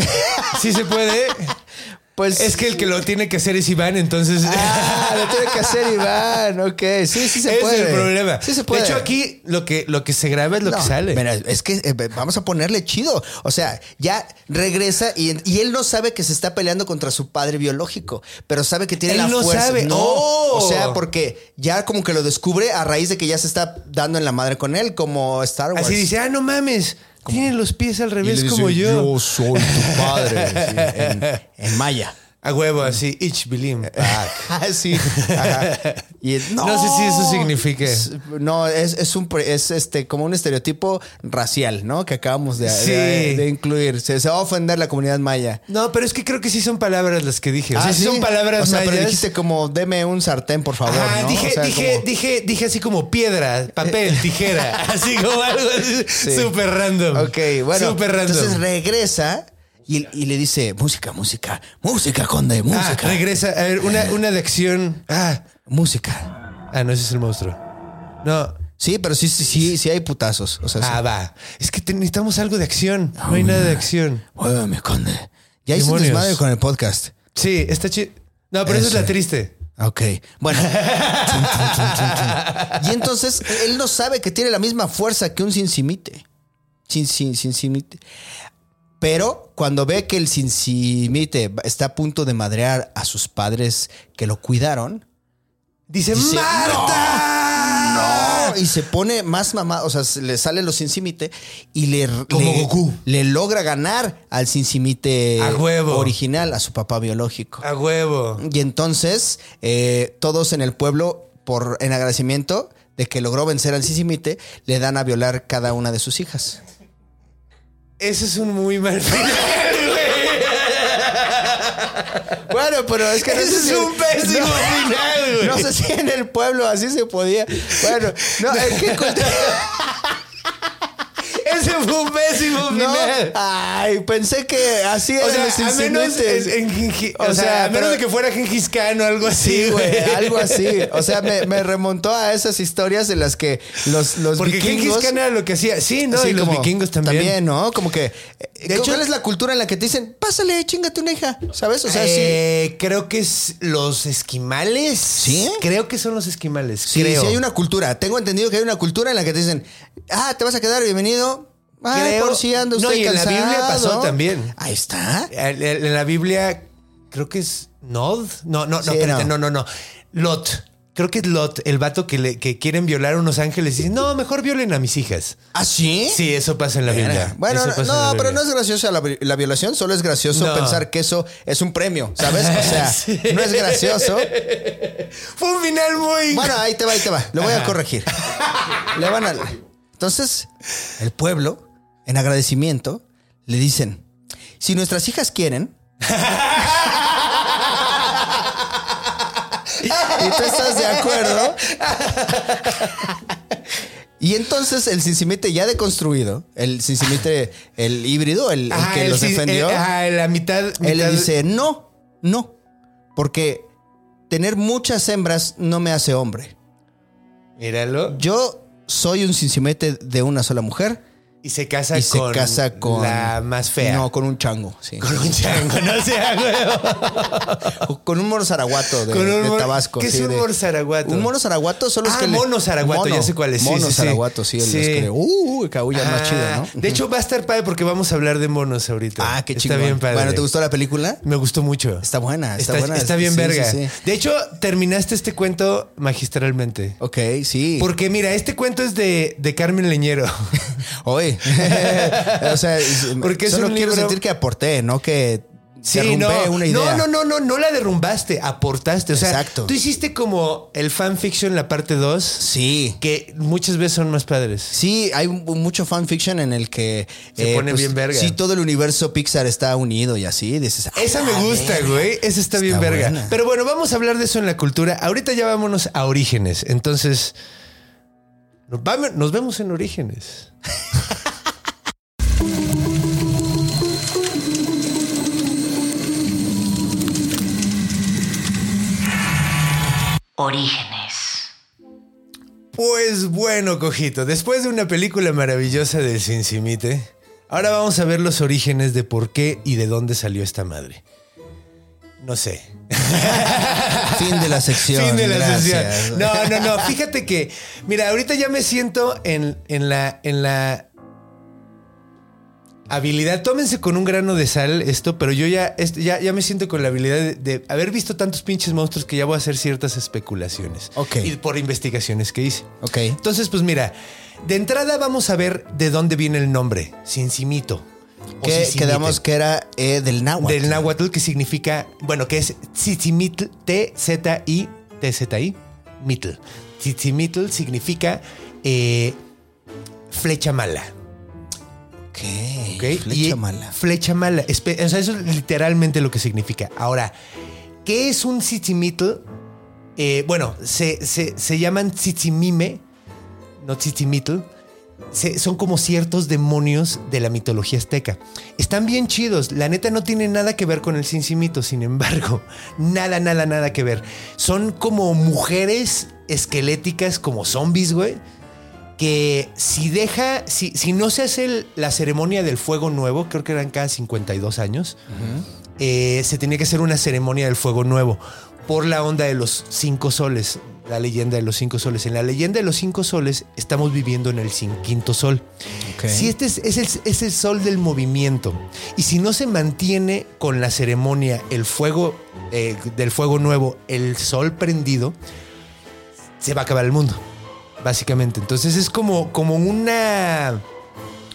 Sí se puede. pues... Es que el que lo tiene que hacer es Iván, entonces. Ah, lo tiene que hacer Iván, ok. Sí, sí se es puede. el problema. Sí se puede. De hecho, aquí lo que, lo que se graba es lo No, que sale. Mira, es que eh, vamos a ponerle chido. O sea, ya regresa y, y él no sabe que se está peleando contra su padre biológico, pero sabe que tiene Él la no fuerza. sabe. No, Oh. o sea, porque ya como que lo descubre a raíz de que ya se está dando en la madre con él, como Star Wars. Así dice, ah, no mames. Tiene los pies al Y le revés dice, como yo. soy tu padre. sí, en, en maya. A huevo, así. Ich Bilim. Ah, sí. Ajá. Y, No sé si eso signifique. No, es, es un es este como un estereotipo racial, ¿no? Que acabamos de, Sí. de- de incluir. Se, se va a ofender la comunidad maya. No, pero es que creo que sí son palabras las que dije. O sea, sí son palabras Ah, O sea, pero mayas. dijiste como, deme un sartén, por favor. Ah, ¿no? dije, O sea, dije, como- dije, dije así como piedra, papel, tijera. así como algo súper random. Ok, bueno. Súper random. Entonces regresa y, y le dice, música, música, música, conde, ah, música. regresa. A ver, una, una de acción. Ah, música. ah, no, ese es el monstruo. No. Sí, pero sí, sí, sí, sí hay putazos. O sea, sí. Ah, va. Es que necesitamos algo de acción. No hay nada de acción. Muéveme, conde. Ya hice un desmadre con el podcast. Sí, está chido. No, pero esa es la triste. Ok, bueno. Y entonces él no sabe que tiene la misma fuerza que un cincimite. Cin, cin, cincimite. Pero cuando ve que el cincimite está a punto de madrear a sus padres que lo cuidaron, Dice, Dice, ¡Marta! ¡no! y se pone más mamá, o sea, se le sale los cincimite y le, Como le, Goku. le logra ganar al cincimite A huevo. original, a su papá biológico. A huevo. Y entonces, eh, todos en el pueblo, por en agradecimiento de que logró vencer al Cincimite, le dan a violar cada una de sus hijas. Ese es un muy mal final, Bueno, pero es que Ese es un pésimo final, güey. No sé si en el pueblo así se podía. Bueno, no, es que Ese fue un pésimo no, final. ay, pensé que así O eran sea, los a menos, Cincimites. en- en o O sea, sea, a menos pero- de que fuera Gengis Khan o algo así, Sí, güey, algo así. O sea, me, me remontó a esas historias en las que los, los Porque Gengis vikingos... Khan era lo que hacía. Sí, ¿no? Sí, y los vikingos también. También, ¿no? Como que. De hecho- ¿cuál es la cultura en la que te dicen, pásale, chingate una hija? ¿Sabes? O sea, sí. Eh, creo que es los esquimales. ¿Sí? Creo que son los esquimales. Sí, creo. sí hay una cultura. Tengo entendido que hay una cultura en la que te dicen, ah, te vas a quedar bienvenido. Ay, Creo- por si anda No, usted y en la cansado. Biblia pasó también. Ahí está. En en la Biblia, creo que es Nod. No, no, no, Sí, espérate, no. no, no, no. Lot. Creo que es Lot, el vato que, le, que quieren violar a unos ángeles y dicen, no, mejor violen a mis hijas. ¿Ah, sí? Sí, eso pasa en la Biblia. Bueno, no, no, pero no es graciosa la, vi- la violación, solo es gracioso No. pensar que eso es un premio, ¿sabes? O sea, Sí. no es gracioso. Fue un final muy... Bueno, ahí te va, ahí te va. Lo voy a corregir. Le van a. Entonces, el pueblo, en agradecimiento, le dicen: si nuestras hijas quieren. y tú estás de acuerdo. Y entonces el Cincimite ya deconstruido, el Cincimite, el híbrido, el, el Ajá, que los defendió, eh, ajá, la mitad... él le dice, no, no, porque tener muchas hembras no me hace hombre. Míralo. Yo soy un cincimete de una sola mujer Y se casa y se con... casa con La más fea. No, con un chango, sí. Con un chango, no sea huevo. Con un moro zaraguato de, Con un de Tabasco. ¿Qué es un moro zaraguato? Un mono zaraguato son los Ah, que le- mono zaraguato, ya sé cuál es, Mono sí, sí. zaraguato, sí, los que le- uh, caullan más Ah, chido, ¿no? De hecho, va a estar padre porque vamos a hablar de monos ahorita. Ah, qué Está chingón. bien padre. Bueno, ¿te gustó la película? Me gustó mucho. Está buena, está, buena. Está bien verga. De hecho, terminaste este cuento magistralmente. Ok, sí. Porque mira, este cuento es de, de Carmen Leñero. Oye, o sea, Porque solo quiero libro- sentir que aporté, no que Sí, derrumbé no, una idea. no, no, no, no, no la derrumbaste, aportaste. O sea, Exacto. tú hiciste como el fanfiction, la parte 2, Sí. que muchas veces son más padres. Sí, hay mucho fanfiction en el que eh, Se pone bien verga. Sí, todo el universo Pixar está unido y así. Dices, ah, Esa me gusta, güey. Esa está, bien verga. buena. Pero bueno, vamos a hablar de eso en la cultura. Ahorita ya vámonos a orígenes. Entonces, nos vemos en orígenes. Orígenes. Pues bueno, cojito, después de una película maravillosa del Cincimite, ahora vamos a ver los orígenes de por qué y de dónde salió esta madre. No sé. Fin de la sección. Fin de la gracias. sesión. No, no, no. Fíjate que, mira, ahorita ya me siento en, en la, en la habilidad. Tómense con un grano de sal esto, pero yo ya, ya, ya me siento con la habilidad de, de haber visto tantos pinches monstruos que ya voy a hacer ciertas especulaciones. Ok. Y por investigaciones que hice. Ok. Entonces, pues mira, de entrada vamos a ver de dónde viene el nombre, Cincimito. Que quedamos que era eh, del náhuatl. Del náhuatl que significa, bueno, que es Tzitzimítl, T-Z-I, T-Z-I, mitl. Tzitzimítl significa eh, flecha mala. Ok. ¿ok? Flecha Y- mala. Flecha mala. Espe- O sea, eso es literalmente lo que significa. Ahora, ¿qué es un Tzitzimítl? Eh, bueno, se, se- se llaman Tzitzimime, no Tzitzimítl. Se- son como ciertos demonios de la mitología azteca. Están bien chidos. La neta no tiene nada que ver con el Cincimito, sin embargo. Nada, nada, nada que ver. Son como mujeres esqueléticas, como zombies, güey. Que si deja, si, si no se hace el- la ceremonia del fuego nuevo, creo que eran cada 52 años, eh, se tenía que hacer una ceremonia del fuego nuevo por la onda de los cinco soles, la leyenda de los cinco soles. En la leyenda de los cinco soles estamos viviendo en el quinto sol. Si este es, es el, es el sol del movimiento y si no se mantiene con la ceremonia el fuego eh, del fuego nuevo, el sol prendido, se va a acabar el mundo, básicamente. Entonces es como, como una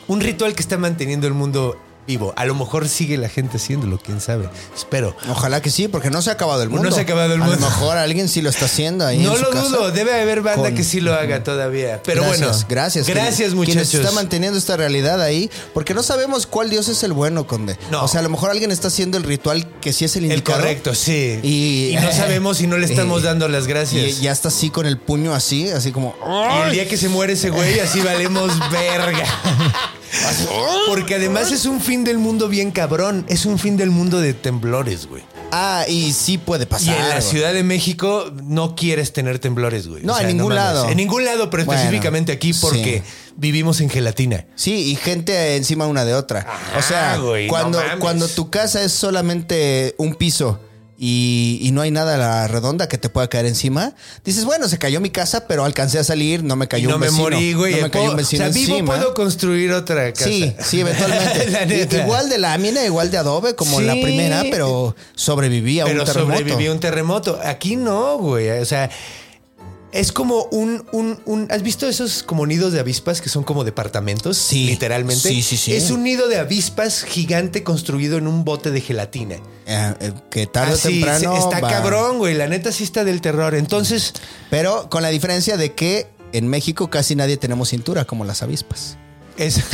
un ritual que está manteniendo el mundo vivo. A lo mejor sigue la gente haciéndolo, quién sabe. Espero. Ojalá que sí, porque no se ha acabado el No mundo. se ha acabado el A mundo. lo mejor alguien sí lo está haciendo ahí. no en su lo casa. dudo, debe haber banda Con- que sí lo haga todavía. Pero gracias, bueno, gracias. Gracias, Quien- muchachos. Quienes está manteniendo esta realidad ahí, porque no sabemos cuál Dios es el bueno, Conde. No. O sea, a lo mejor alguien está haciendo el ritual que sí es el el indicado. correcto, sí. Y- Y, no sabemos si no le estamos y- dando las Y gracias. ya está así con el puño así, así como. Y el día que se muere ese güey, así valemos verga. Porque además es un fin del mundo bien cabrón. Es un fin del mundo de temblores, güey. Ah, y sí puede Y pasar. en la güey. Ciudad de México no quieres tener temblores, güey. No, en ningún lado. En ningún lado, pero Bueno, específicamente aquí porque sí. vivimos en gelatina. Sí, y gente encima una de otra. o sea, güey, no cuando, cuando tu casa es solamente un piso y, y no hay nada a la redonda que te pueda caer encima, dices, bueno, se cayó mi casa, pero alcancé a salir, no me cayó no un me vecino. morí, güey. No me cayó un vecino o sea, vivo encima. puedo construir otra casa. Sí, sí, eventualmente. Igual de lámina, igual de adobe, como la primera, pero sobreviví a Pero un terremoto. sobreviví a un terremoto. Aquí no, güey. O sea, es como un, un, un- ¿Has visto esos como nidos de avispas que son como departamentos? Sí. Literalmente. Sí, sí, sí. Es un nido de avispas gigante construido en un bote de gelatina. Eh, eh, que tarde o temprano. se- está va- cabrón, güey. La neta sí está del terror. Entonces, Pero con la diferencia de que en México casi nadie tenemos cintura como las avispas. es,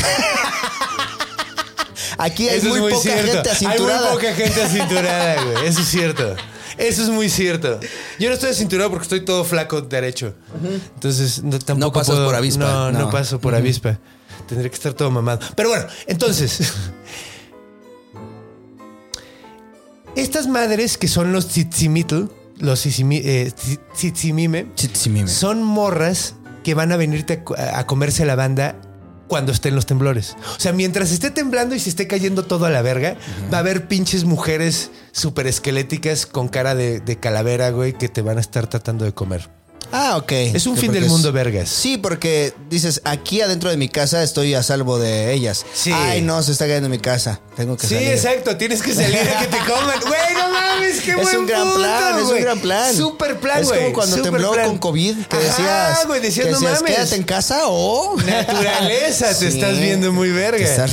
Aquí hay muy, es muy poca cierto. gente Hay acinturada. muy poca gente acinturada, güey. Eso es cierto. Eso es muy cierto. Yo no estoy acinturado porque estoy todo flaco derecho. Entonces, no, tampoco pasas puedo- por avispa, No, no, no. paso por avispa. Tendré que estar todo mamado. Pero bueno, entonces. Estas madres que son los tzitzimitl, los eh, tzi- tzitzimime, Chitzimime. son morras que van a venirte a co- a, comerse la banda cuando estén los temblores. O sea, mientras esté temblando y se esté cayendo todo a la verga, va a haber pinches mujeres súper esqueléticas con cara de, de calavera, güey, que te van a estar tratando de comer. Ah, ok. Es un Sí, fin del es- mundo, vergas. Sí, porque dices, aquí adentro de mi casa estoy a salvo de ellas. Sí. Ay, no, se está cayendo mi casa. Tengo que Sí, salir. exacto. Tienes que salir a que te coman. Güey, no mames, qué Es buen un gran punto, plan, es un gran plan. Super plan, Es güey. como cuando Super tembló plan. con COVID, que decías, güey, decías, no decías, mames. quédate en casa o... Naturaleza, te Sí. estás viendo muy verga. Te estás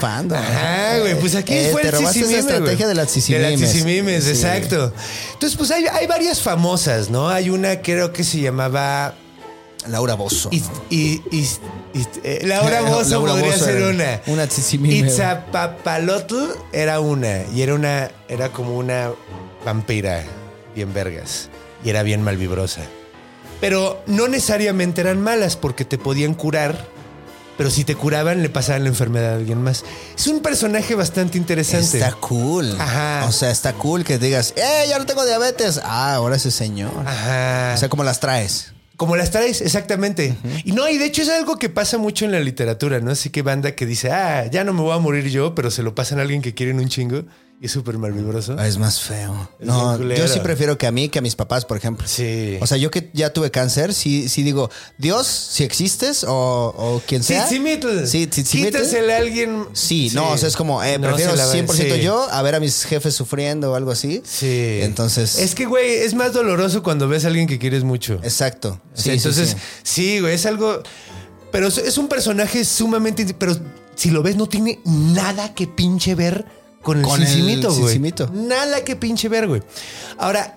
Fando. Ah, güey, pues aquí Eh, fue te el robaste esa Sisimime, estrategia de las De las Sí. exacto. Entonces, pues hay, hay varias famosas, ¿no? Hay una, creo que se llamaba Laura Bozo. y, y, y- y- eh, Laura Bozo Laura podría ser una. una Sisimime. Itzapapalotl era una. Y era una. Era como una vampira bien vergas. Y era bien malvibrosa. Pero no necesariamente eran malas porque te podían curar. Pero si te curaban, le pasaban la enfermedad a alguien más. Es un personaje bastante interesante. Está cool. Ajá. O sea, está cool que digas, ¡eh, ya no tengo diabetes! Ah, ahora ese señor. Ajá. O sea, ¿cómo las traes? Como las traes, exactamente. Y no, y de hecho es algo que pasa mucho en la literatura, ¿no? Así que banda que dice, ah, ya no me voy a morir yo, pero se lo pasan a alguien que quieren un chingo y es súper malvibroso. Es más feo. Es No, yo sí prefiero que a mí que a mis papás, por ejemplo. Sí. O sea, yo que ya tuve cáncer, sí, sí digo, Dios, si existes o, o quien sea. Tzitzimítl. Sí, Tzitzimítl. Quítasele a alguien. Sí, no, o sea, es como, eh, No prefiero se la va- 100% sí. yo a ver a mis jefes sufriendo o algo así. Sí. Entonces. Es que, güey, es más doloroso cuando ves a alguien que quieres mucho. Exacto. O sea, Sí, entonces, sí, sí, sí. güey, es algo. Pero es un personaje sumamente. Pero si lo ves, no tiene nada que pinche ver con el Con el güey. Nada que pinche ver, güey. Ahora,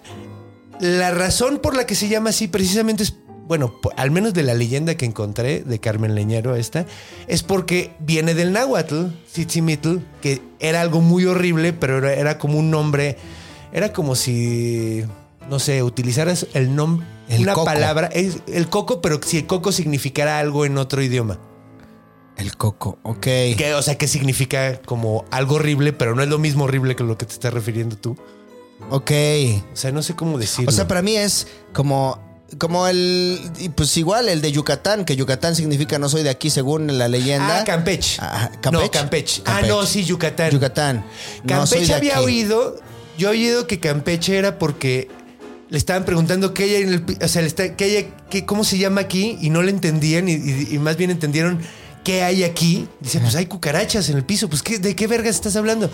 la razón por la que se llama así precisamente es. Bueno, po- al menos de la leyenda que encontré de Carmen Leñero esta, es porque viene del náhuatl, Tzitzimítl, que era algo muy horrible, pero era, era como un nombre, era como si, no sé, utilizaras el nombre, El una coco. palabra, es el coco, pero si el coco significara algo en otro idioma. El coco, ok. Que, o sea, que significa como algo horrible, pero no es lo mismo horrible que lo que te estás refiriendo tú. Ok. O sea, no sé cómo decirlo. O sea, para mí es como, como el, pues igual el de Yucatán, que Yucatán significa no soy de aquí según la leyenda. Ah, Campech. Ah, No, Campech. Ah, no, sí, Yucatán. Yucatán. No soy Campeche de había aquí. oído, yo he oído que Campeche era porque le estaban preguntando qué hay en el, o sea, le está- qué hay, qué- cómo se llama aquí y no le entendían y, y- y más bien entendieron qué hay aquí. Dice, pues hay cucarachas en el piso, pues ¿qué, ¿de qué vergas estás hablando?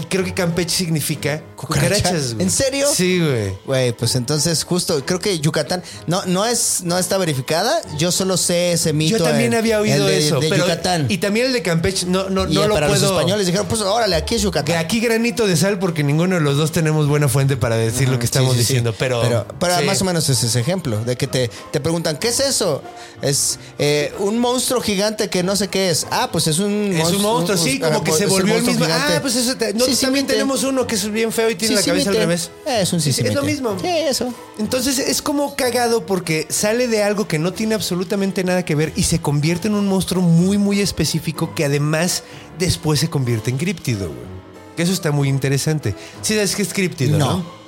Y creo que Campeche significa ¿Cucaracha? cucarachas. güey. ¿En serio? Sí, güey. Güey, pues entonces justo, creo que Yucatán no, no, es, no está verificada. Yo solo sé ese mito. Yo también el- había oído de, eso, de pero Yucatán. y también el de Campeche no no Y no lo para puedo los españoles dijeron, pues órale, aquí es Yucatán. aquí granito de sal porque ninguno de los dos tenemos buena fuente para decir lo que estamos Sí, sí, sí. diciendo, pero pero, pero más o menos es ese ejemplo de que te, te preguntan ¿qué es eso? Es eh, un monstruo gigante que no sé qué es. Ah, pues es un Es un monstruo, sí, como que se volvió el mismo. Ah, pues eso. te- nosotros también tenemos uno que es bien feo y tiene la cabeza al revés. Es un sí, es lo sisimite. mismo. Sí, eso. Entonces es como cagado porque sale de algo que no tiene absolutamente nada que ver y se convierte en un monstruo muy, muy específico que además después se convierte en críptido, güey. Que eso está muy interesante. Sí, sabes que es críptido, ¿no? No.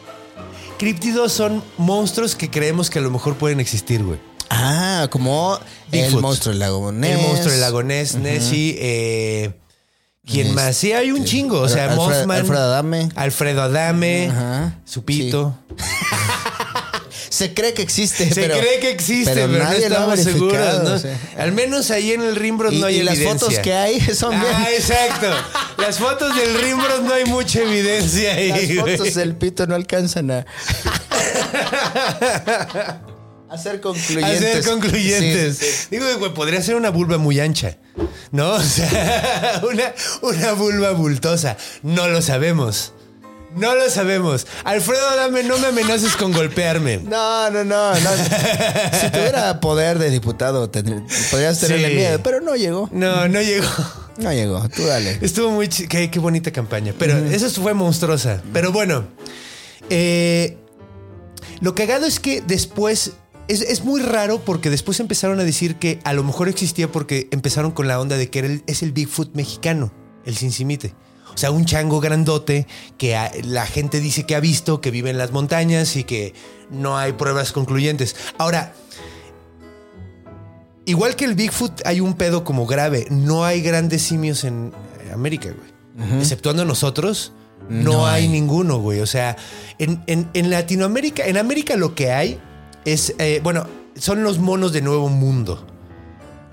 Críptidos son monstruos que creemos que a lo mejor pueden existir, güey. Ah, como el monstruo del lago Ness. El monstruo del lago Ness, Nessie, eh, ¿Quién más? Sí, hay un chingo. O sea, Alfred- Mothman. Alfredo Adame. Alfredo Adame. Ajá. Supito. Se cree que existe, Se pero- cree que existe, pero, no nadie lo ha estamos seguros. ¿no? Al menos ahí en el Rimbros no hay y las fotos que hay son bien. Ah, exacto. Las fotos del Rimbros no hay mucha evidencia ahí. Las güey. fotos del pito no alcanzan a. A concluyentes. ser concluyentes. Sí. Digo, güey, podría ser una vulva muy ancha. ¿No? O sea, una, una vulva bultosa. No lo sabemos. No lo sabemos. Alfredo, dame, no me amenaces con golpearme. No, no, no, no. si tuviera poder de diputado, tendr- podrías tenerle Sí. miedo, pero no llegó. No, no llegó. No llegó. Tú dale. Estuvo muy... chi- Qué, qué bonita campaña. Pero eso fue monstruosa. Pero bueno. eh, lo cagado es que después... Es, es muy raro porque después empezaron a decir que a lo mejor existía porque empezaron con la onda de que era el- es el Bigfoot mexicano, el Cincimite. O sea, un chango grandote que a- la gente dice que ha visto, que vive en las montañas y que no hay pruebas concluyentes. Ahora, igual que el Bigfoot, hay un pedo como grave. No hay grandes simios en eh, América, güey. Exceptuando nosotros, no, No hay. hay. ninguno, güey. O sea, en, en- en Latinoamérica, en América lo que hay es, eh, bueno, son los monos de Nuevo Mundo.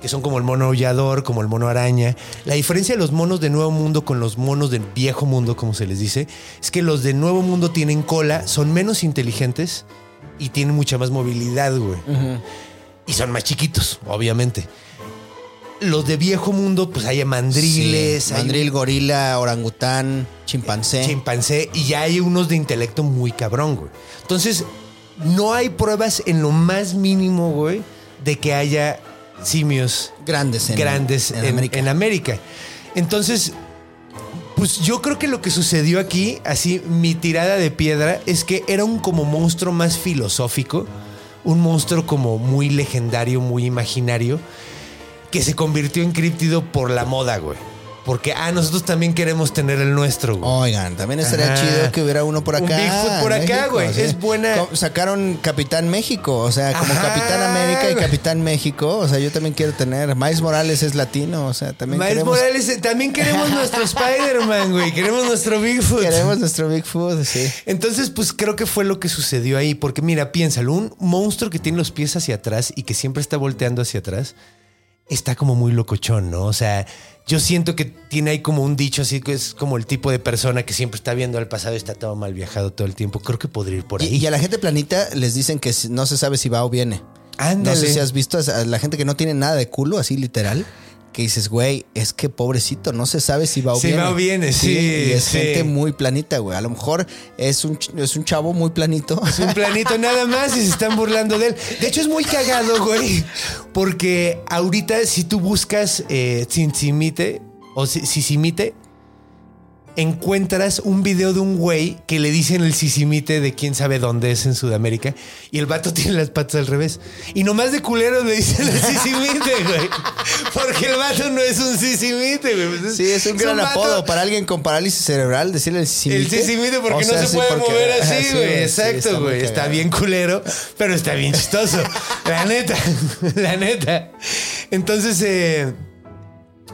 Que son como el mono aullador, como el mono araña. La diferencia de los monos de Nuevo Mundo con los monos del Viejo Mundo, como se les dice, es que los de Nuevo Mundo tienen cola, son menos inteligentes y tienen mucha más movilidad, güey. Y son más chiquitos, obviamente. los de viejo mundo, pues hay mandriles, Sí, hay Mandril, gorila, orangután, chimpancé. chimpancé y ya hay unos de intelecto muy cabrón, güey. Entonces, no hay pruebas en lo más mínimo, güey, de que haya simios grandes en, grandes en en, América. en América. Entonces, pues yo creo que lo que sucedió aquí, así mi tirada de piedra, es que era un como monstruo más filosófico, un monstruo como muy legendario, muy imaginario, que se convirtió en críptido por la moda, güey. Porque, ah, nosotros también queremos tener el nuestro, güey. Oigan, también estaría Ajá. chido que hubiera uno por Un acá. Bigfoot por acá, México, güey. sí. Es buena- Sacaron Capitán México, o sea, como Ajá, Capitán América y. Capitán México. O sea, yo también quiero tener. Miles Morales es latino, o sea, también Miles queremos, Morales, eh, también queremos nuestro Spider-Man, güey. Queremos nuestro Bigfoot. queremos nuestro Bigfoot, sí. Entonces, pues creo que fue lo que sucedió ahí. Porque mira, piénsalo, un monstruo que tiene los pies hacia atrás y que siempre está volteando hacia atrás, está como muy locochón, ¿no? O sea, yo siento que tiene ahí como un dicho así, que es como el tipo de persona que siempre está viendo al pasado y está todo mal viajado todo el tiempo. Creo que podría ir por ahí. y a la gente planita les dicen que no se sabe si va o viene. Ándale. No sé si has visto a la gente que no tiene nada de culo, así literal. Que dices, güey, es que pobrecito, no se sabe si va o Si viene. va o viene, sí, Y es sí. gente muy planita, güey. A lo mejor es un, es un chavo muy planito. Es un planito nada más y se están burlando de él. De hecho, es muy cagado, güey. Porque ahorita, si tú buscas eh, Tzintzimite o Si- Sisimite, encuentras un video de un güey que le dicen el Sisimite de quién sabe dónde es en Sudamérica y el vato tiene las patas al revés. Y nomás de culero le dicen el Sisimite, güey. Porque el vato no es un Sisimite, güey. Pues Sí, es un gran apodo para alguien con parálisis cerebral, decirle el sisimite. el sisimite porque O sea, no se puede porque- mover así, sí, güey. sí, Exacto, está güey. Está cagado. bien culero, pero está bien chistoso. la neta, la neta. Entonces, eh,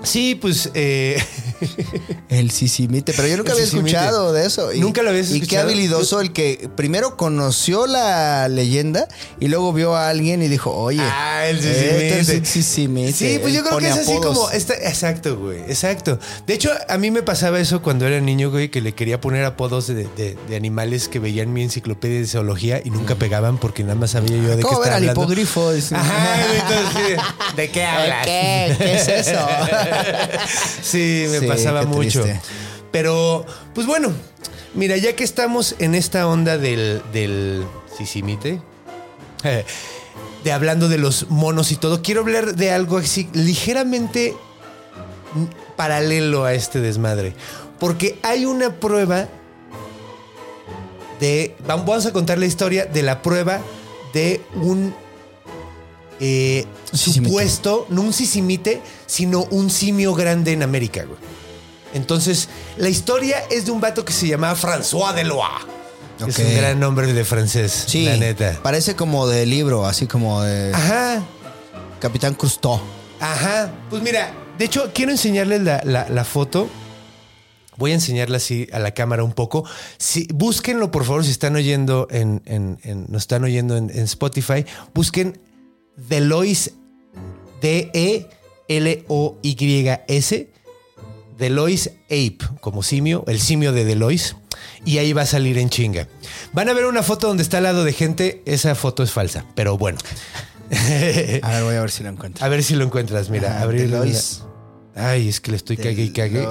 sí, pues... eh, El sisimite, pero yo nunca El había sisimite. escuchado de eso. ¿Nunca lo habías Y qué escuchado? habilidoso el que primero conoció la leyenda y luego vio a alguien y dijo, oye, ah, el este es sisimite. el sisimite. Sí, pues yo creo que es así apodos. como... Está, exacto, güey. Exacto. De hecho, a mí me pasaba eso cuando era niño, güey, que le quería poner apodos de, de- de animales que veía en mi enciclopedia de zoología y nunca pegaban porque nada más sabía yo de qué ¿Cómo ver estaba hablando. hipogrifo? Ajá, entonces, sí, ¿de qué hablas? ¿Qué? ¿Qué es eso? Sí, me Sí, pasaba mucho. triste. Pero, pues bueno, mira, ya que estamos en esta onda del, del sisimite, de hablando de los monos y todo, quiero hablar de algo así ligeramente paralelo a este desmadre. Porque hay una prueba de. vam- Vamos a contar la historia de la prueba de un. Eh, supuesto, no un sisimite, sino un simio grande en América, güey. Entonces, la historia es de un vato que se llamaba François Delois. Es un gran nombre de francés, Sí, la neta. parece como de libro, así como de Ajá, Capitán Cousteau. ajá. Pues mira, de hecho, quiero enseñarles la, la- la foto. Voy a enseñarla así a la cámara un poco. Si, búsquenlo, por favor, si están oyendo en, en- en- nos están oyendo en, en Spotify. Busquen Delois, D-E-L-O-Y-S. Delois Ape, como simio, el simio de Delois. Y ahí va a salir en chinga. Van a ver una foto donde está al lado de gente. Esa foto es falsa, pero bueno. A ver, voy a ver si lo encuentro. A ver si lo encuentras. Mira, Ah, abrir Delois. Ay, es que le estoy cague y cague.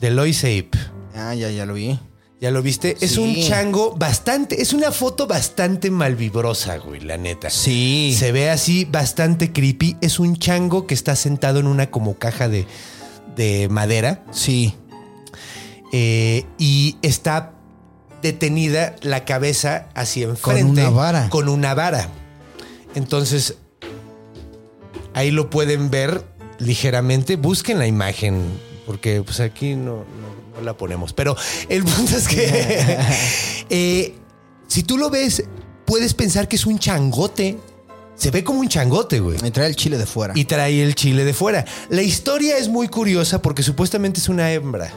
Delois Ape. Ah, ya, ya lo vi. ¿Ya lo viste? Es un chango bastante, es una foto bastante malvibrosa, güey, la neta. Sí. Se ve así bastante creepy. Es un chango que está sentado en una como caja de, de madera Sí. eh, y está detenida la cabeza hacia enfrente. una vara. Con una vara. Entonces, ahí lo pueden ver ligeramente. Busquen la imagen, porque pues aquí no, no- no la ponemos. Pero el punto es que eh, si tú lo ves, puedes pensar que es un changote. Se ve como un changote, güey. Me trae el chile de fuera. Y trae el chile de fuera. La historia es muy curiosa porque supuestamente es una hembra.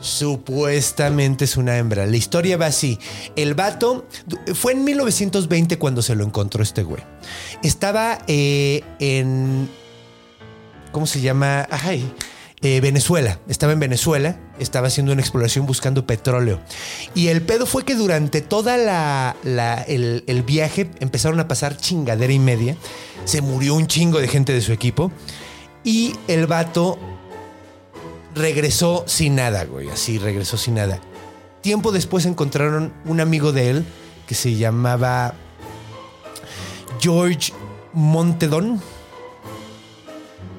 Supuestamente es una hembra. La historia va así. El vato fue en 1920 cuando se lo encontró este güey. Estaba eh, en. ¿Cómo se llama? Ay. Venezuela. Estaba en Venezuela. Estaba haciendo una exploración buscando petróleo. Y el pedo fue que durante toda la, el, viaje empezaron a pasar chingadera y media. Se murió un chingo de gente de su equipo. Y el vato regresó sin nada, güey. Así regresó sin nada. Tiempo después encontraron un amigo de él que se llamaba George Montedon.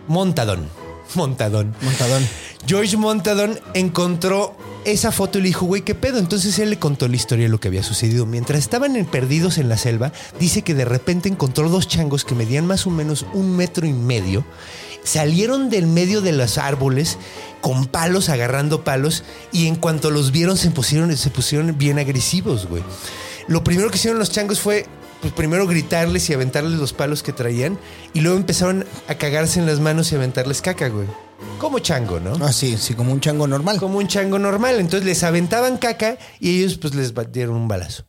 Montadón. Montadón. Montadón. George Montadon encontró esa foto y le dijo, güey, ¿qué pedo? Entonces él le contó la historia de lo que había sucedido. Mientras estaban en- perdidos en la selva, dice que de repente encontró dos changos que medían más o menos un metro y medio. Salieron del medio de los árboles con palos, agarrando palos, y en cuanto los vieron se pusieron, se pusieron bien agresivos, güey. Lo primero que hicieron los changos fue pues primero gritarles y aventarles los palos que traían y luego empezaron a cagarse en las manos y aventarles caca, güey. Como chango, ¿no? Ah, sí, sí, como un chango normal. Como un chango normal. Entonces les aventaban caca y ellos pues les dieron un balazo.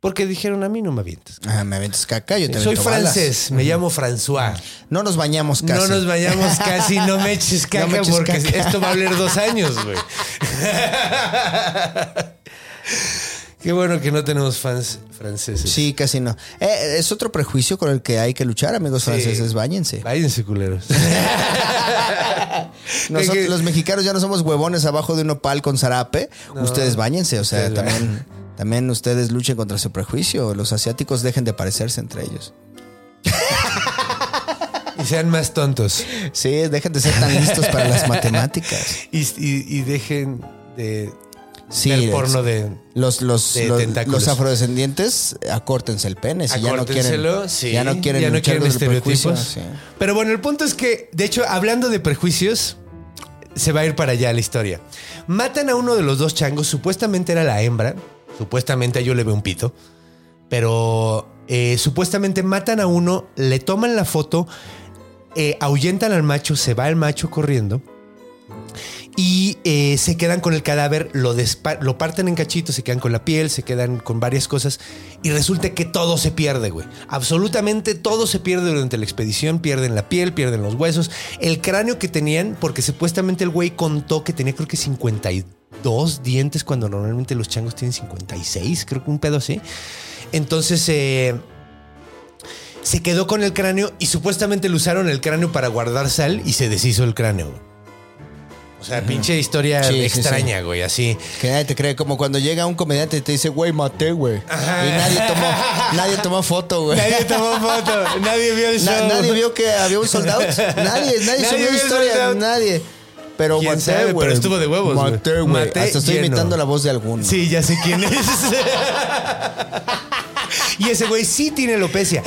Porque dijeron, a mí no me avientes. Ah, me aventas caca, yo te Soy balas. francés, me llamo François. No nos bañamos casi. No nos vayamos casi, no me eches caca No me eches porque caca. esto va a oler dos años, güey. Qué bueno que no tenemos fans franceses. Sí, casi no. Eh, es otro prejuicio con el que hay que luchar, amigos franceses. Báñense. Váyanse, culeros. Nosotros, los mexicanos ya no somos huevones abajo de un opal con zarape. Ustedes bañense, o sea, también, también ustedes luchen contra su prejuicio. Los asiáticos dejen de parecerse entre ellos. y sean más tontos. Sí, dejen de ser tan listos para las matemáticas. Y, y- y dejen de Sí, ver porno de... Los, los, de los, afrodescendientes, acórtense el pene. Si ya no quieren, sí. ya no quieren, ya no quieren estereotipos. sí. Pero bueno, el punto es que, de hecho, hablando de prejuicios, se va a ir para allá la historia. Matan a uno de los dos changos, supuestamente era la hembra, supuestamente yo le veo un pito, pero eh, supuestamente matan a uno, le toman la foto, eh, ahuyentan al macho, se va el macho corriendo. Y eh, se quedan con el cadáver, lo, lo parten en cachitos, se quedan con la piel, se quedan con varias cosas. Y resulta que todo se pierde, güey. Absolutamente todo se pierde durante la expedición. Pierden la piel, pierden los huesos. El cráneo que tenían, porque supuestamente el güey contó que tenía creo que 52 dientes, cuando normalmente los changos tienen 56, creo que un pedo así. Entonces, eh, se quedó con el cráneo y supuestamente le usaron el cráneo para guardar sal y se deshizo el cráneo. O sea, pinche historia Sí, sí, extraña, güey, así. Que nadie te cree, como cuando llega un comediante y te dice, güey, maté, güey. Y nadie tomó, nadie tomó foto, güey. Nadie tomó foto, nadie vio el Na- show. nadie vio que había un soldado. Nadie, nadie, Nadie subió vio el historia, out. nadie. Pero ¿Quién maté, sabe? güey. Pero estuvo de huevos, güey. Maté, güey. Maté Hasta estoy lleno. imitando la voz de alguno. Sí, ya sé quién es. y ese güey sí tiene alopecia.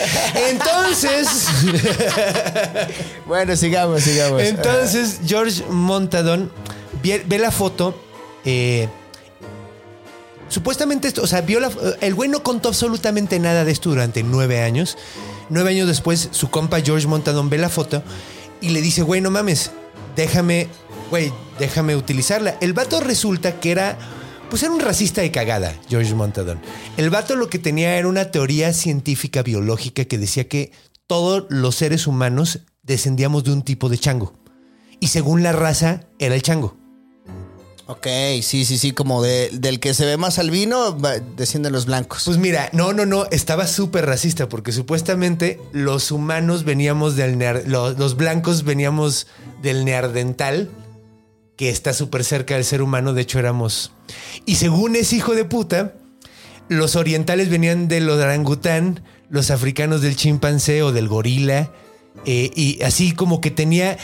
Entonces, Bueno, sigamos, sigamos. entonces George Montadon ve, ve la foto. eh, supuestamente esto, o sea, vio la, el güey no contó absolutamente nada de esto durante nueve años. Nueve años después, su compa George Montadon ve la foto y le dice, güey, no mames, déjame, güey, déjame utilizarla. El vato resulta que era, pues era un racista de cagada, George Montadon. El vato lo que tenía era una teoría científica biológica que decía que todos los seres humanos descendíamos de un tipo de chango. Y según la raza, era el chango. Ok, sí, sí, sí, como de, del que se ve más albino, descienden los blancos. Pues mira, no, no, no, estaba súper racista porque supuestamente los humanos veníamos del los, los blancos veníamos del neardental, que está súper cerca del ser humano, de hecho éramos... Y según ese hijo de puta, los orientales venían del orangután, los africanos del chimpancé o del gorila, eh, y así como que tenía...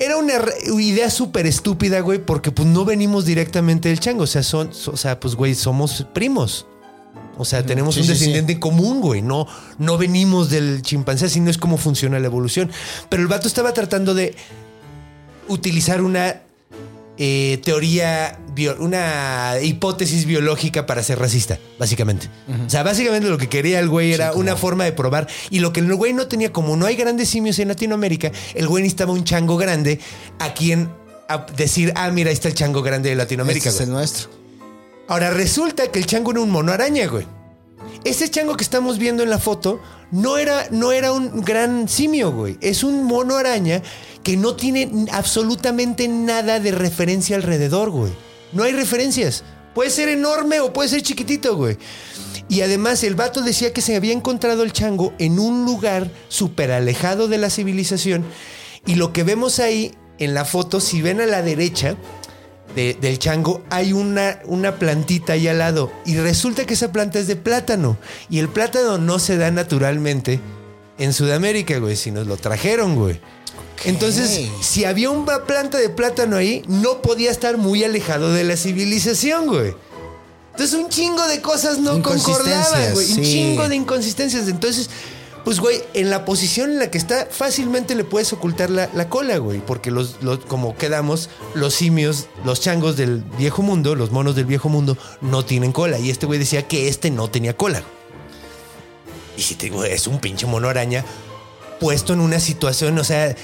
Era una idea súper estúpida, güey, porque pues no venimos directamente del chango, o sea, son, o sea, pues güey, somos primos. O sea, tenemos Sí, un sí, descendiente en común, güey. No, no venimos del chimpancé, así no es como funciona la evolución. Pero el vato estaba tratando de utilizar una eh, teoría, bio- una hipótesis biológica para ser racista, básicamente. O sea, básicamente lo que quería el güey era una forma de probar. Y lo que el güey no tenía, como no hay grandes simios en Latinoamérica, el güey necesitaba un chango grande a quien a decir, ah, mira, ahí está el chango grande de Latinoamérica. Este es el nuestro. Ahora resulta que el chango era un mono araña, güey. Ese chango que estamos viendo en la foto no era, no era un gran simio, güey. Es un mono araña que no tiene absolutamente nada de referencia alrededor, güey. No hay referencias. Puede ser enorme o puede ser chiquitito, güey. Y además el vato decía que se había encontrado el chango en un lugar súper alejado de la civilización Y lo que vemos ahí en la foto, si ven a la derecha de- del chango, hay una, una plantita ahí al lado. Y resulta que esa planta es de plátano. Y el plátano no se da naturalmente en Sudamérica, güey, si nos lo trajeron, güey. Entonces, si había una planta de plátano ahí, no podía estar muy alejado de la civilización, güey. Entonces, un chingo de cosas no concordaban, güey. Un chingo de inconsistencias. Entonces, pues, güey, en la posición en la que está, fácilmente le puedes ocultar la, la cola, güey. Porque los, como quedamos, los simios, los changos del viejo mundo, los monos del viejo mundo, no tienen cola. Y este güey decía que este no tenía cola. Y si te digo, es un pinche mono araña puesto en una situación, o sea.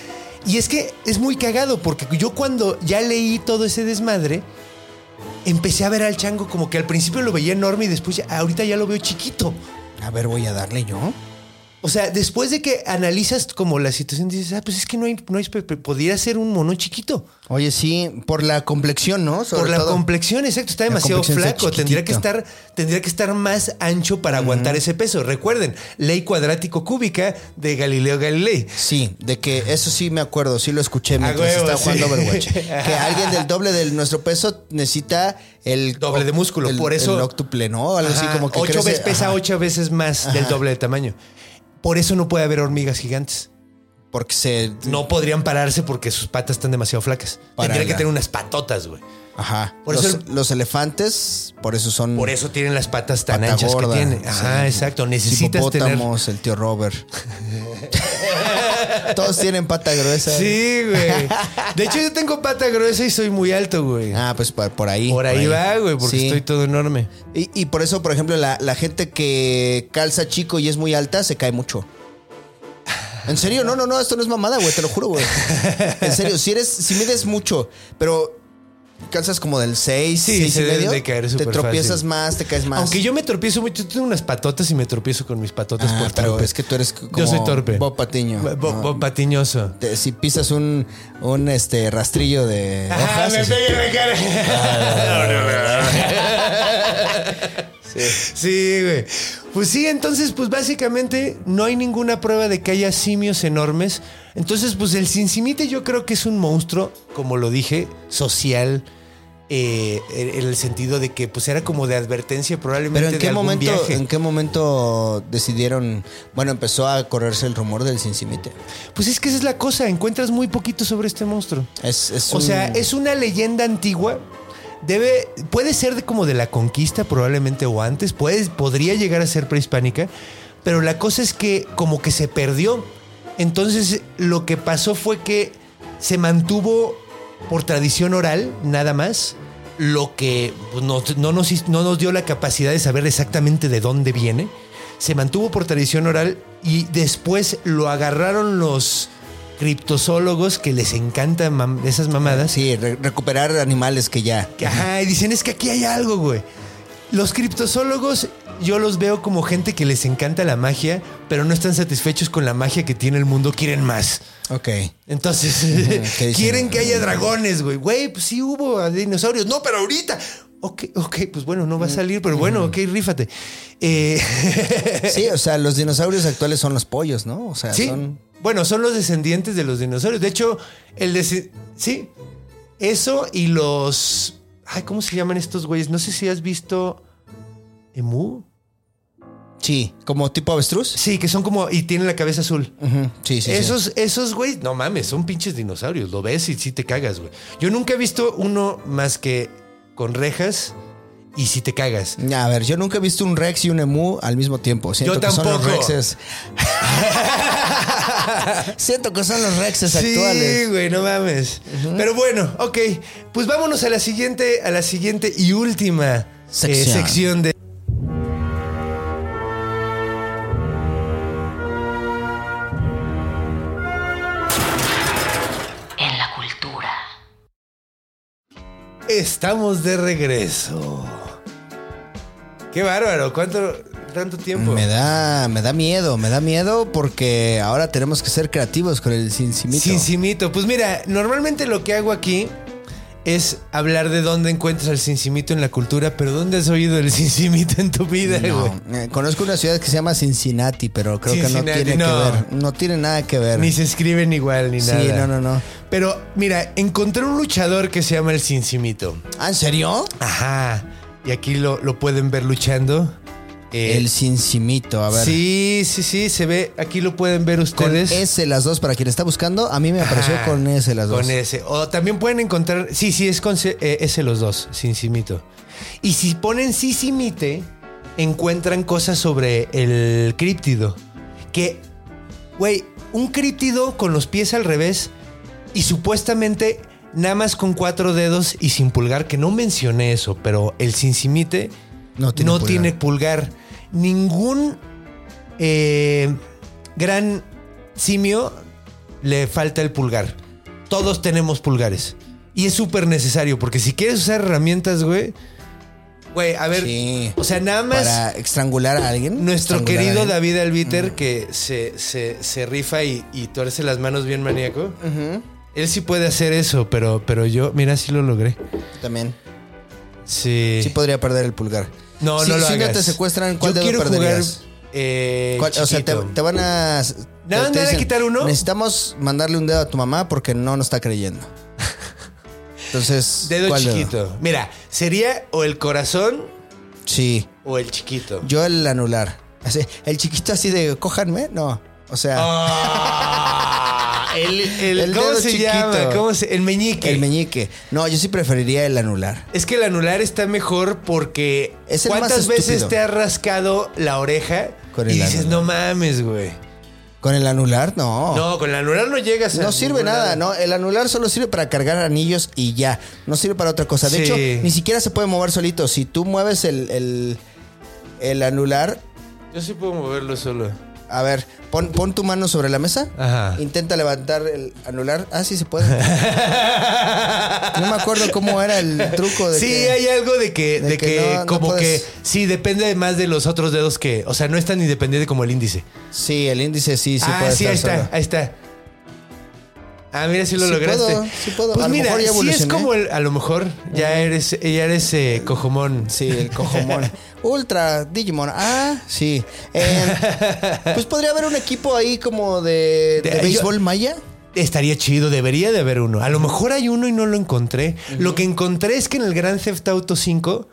Y es que es muy cagado, porque yo cuando ya leí todo ese desmadre, empecé a ver al chango como que al principio lo veía enorme y después ahorita ya lo veo chiquito. A ver, voy a darle yo. O sea, después de que analizas como la situación, dices, ah, pues es que no hay, no hay, podría ser un mono chiquito. Oye, sí, por la complexión, ¿no? Sobre Por la todo. complexión, exacto, está demasiado flaco. Tendría que estar, tendría que estar más ancho para aguantar ese peso. Recuerden, ley cuadrático cúbica de Galileo Galilei. Sí, de que eso sí me acuerdo, sí lo escuché mientras huevo, estaba jugando. Overwatch. Que alguien del doble de nuestro peso necesita el Doble de músculo, el- por eso- el octuple, ¿no? Algo así como que ocho crece- veces pesa ocho veces más del doble de tamaño. Por eso no puede haber hormigas gigantes. porque se No podrían pararse porque sus patas están demasiado flacas. Para Tendría que tener unas patotas, güey. Ajá. Por los, eso los elefantes, por eso son Por eso tienen las patas tan pata anchas gorda, que tienen. Ajá, sí. exacto. Necesitas tener. El tío Robert. Todos tienen pata gruesa. Sí, güey. De hecho, yo tengo pata gruesa y soy muy alto, güey. Ah, pues por, por ahí. por ahí va, güey, porque Sí. estoy todo enorme. Y, y por eso, por ejemplo, la, la gente que calza chico y es muy alta se cae mucho. En serio, no, no, no, esto no es mamada, güey, te lo juro, güey. En serio, si eres, si mides mucho, pero calzas como del 6, Sí, 6 se y medio, de caer te tropiezas fácil. más, te caes más. Aunque yo me tropiezo mucho, yo tengo unas patotas y me tropiezo con mis patotas Ah, por pero torpe. es que tú eres como Yo soy torpe. Bob Patiño. Bo- ¿no? bo- patiñoso. Te- si pisas un, un este rastrillo de hojas, me pega en la cara. Sí, güey. Pues sí, entonces, pues básicamente no hay ninguna prueba de que haya simios enormes. Entonces, pues el cincimite yo creo que es un monstruo, como lo dije, social. eh, en el sentido de que pues era como de advertencia probablemente Pero en de qué algún momento, viaje. en qué momento decidieron, bueno, empezó a correrse el rumor del Cincimite. Pues es que esa es la cosa, encuentras muy poquito sobre este monstruo. Es, es O un- sea, es una leyenda antigua. Debe, puede ser de como de la conquista probablemente o antes, puede, podría llegar a ser prehispánica, pero la cosa es que como que se perdió. Entonces lo que pasó fue que se mantuvo por tradición oral, nada más, lo que pues, no nos dio la capacidad de saber exactamente de dónde viene. Se mantuvo por tradición oral y después lo agarraron los criptozoólogos que les encantan mam- esas mamadas. Sí, re- recuperar animales que ya. Que, Ajá, y dicen, es que aquí hay algo, güey. Los criptozoólogos yo los veo como gente que les encanta la magia, pero no están satisfechos con la magia que tiene el mundo, quieren más. Ok. Entonces, quieren que haya dragones, güey. Güey, pues sí hubo dinosaurios. No, pero ahorita. Ok, ok, pues bueno, no va a salir, pero bueno, ok, rífate. Eh, Sí, o sea, los dinosaurios actuales son los pollos, ¿no? O sea, sí. son. Bueno, son los descendientes de los dinosaurios. De hecho, el de... Sí. Eso y los... Ay, ¿cómo se llaman estos güeyes? No sé si has visto... ¿Emu? Sí, como tipo avestruz. Sí, que son como... Y tienen la cabeza azul. Sí. sí. esos, esos, güey, no mames, son pinches dinosaurios. Lo ves y sí te cagas, güey. Yo nunca he visto uno más que con rejas y si te cagas. A ver, yo nunca he visto un Rex y un Emu al mismo tiempo. Siento Yo que son los tampoco. Rexes. Siento que son los Rexes Sí, actuales. güey, no mames. Pero bueno, ok. Pues vámonos a la siguiente, a la siguiente y última eh, Sección. sección de. En la cultura. Estamos de regreso. Qué bárbaro, ¿cuánto tanto tiempo? Me da, me da miedo, me da miedo porque ahora tenemos que ser creativos con el cincimito. Cincimito. Pues mira, normalmente lo que hago aquí es hablar de dónde encuentras el cincimito en la cultura, pero ¿dónde has oído el cincimito en tu vida, güey? No, eh, conozco una ciudad que se llama Cincinnati, pero creo que no tiene no. que ver. No tiene nada que ver. Ni se escriben igual ni sí, nada. no, no, no. Pero mira, encontré un luchador que se llama el cincimito. ¿Ah, en serio? Ajá. Y aquí lo, lo pueden ver luchando. Eh, El cincimito, a ver. Sí, sí, sí, se ve. Aquí lo pueden ver Con ustedes. S las dos, para quien está buscando, a mí me apareció con S las dos. Con S. O también pueden encontrar. Sí, sí, es con C- eh, S los dos, Cincimito. Y si ponen Cincimite, encuentran cosas sobre el críptido. Que, güey, un críptido con los pies al revés y supuestamente nada más con cuatro dedos y sin pulgar, que no mencioné eso, pero el Cincimite No tiene pulgar. tiene pulgar. Ningún eh, gran simio le falta el pulgar. Todos tenemos pulgares. Y es súper necesario, porque si quieres usar herramientas, güey. Güey, a ver. Sí. O sea, nada más. Para estrangular a alguien. Nuestro estrangular querido. David Albiter, que se, se- se rifa y, y tuerce las manos bien maníaco. Él sí puede hacer eso, pero, pero yo, mira, sí lo logré. También. Sí. Sí podría perder el pulgar. no, no lo si hagas. no te secuestran, ¿cuál yo dedo quiero perderías? jugar. eh, ¿Cuál- o sea, te, te van a. ¿Nada, te nada dicen, quitar uno? Necesitamos mandarle un dedo a tu mamá porque no nos está creyendo. Entonces. Dedo ¿cuál chiquito. Mira, sería o el corazón Sí. o el chiquito. Yo el anular. Así, el chiquito así de cójanme, no. O sea, Ah, el, el- El ¿Cómo dedo se chiquito. llama? ¿Cómo se- el meñique. el meñique. No, yo sí preferiría el anular. Es que el anular está mejor porque Es el más ¿cuántas veces te has rascado la oreja Con y dices, anular. no mames, güey? Con el anular, no. No, con el anular no llegas a No sirve nada. ¿no? El anular solo sirve para cargar anillos y ya. No sirve para otra cosa. De Sí. hecho, ni siquiera se puede mover solito. Si tú mueves el, el, el anular, Yo sí puedo moverlo solo. A ver, pon, pon tu mano sobre la mesa. Ajá. Intenta levantar el anular. Ah, sí se puede. no me acuerdo cómo era el truco de sí, que- hay algo de que, de de que que, no- no como que sí, depende más de los otros dedos que, o sea, no es tan independiente como el índice. Sí, el índice sí, sí ah, puede sí, estar ahí está, solo. ahí está. Ah, mira, sí lo Sí lograste. puedo, sí puedo. Pues A lo mira, mejor ya sí es como el, a lo mejor ya eres, ya eres eh, cojomón. Sí, el cojomón. Ultra Digimon. Ah, sí. Eh, pues podría haber un equipo ahí como de, de De- yo- béisbol maya. Estaría chido, debería de haber uno. A lo mejor hay uno y no lo encontré. Lo que encontré es que en el Grand Theft Auto 5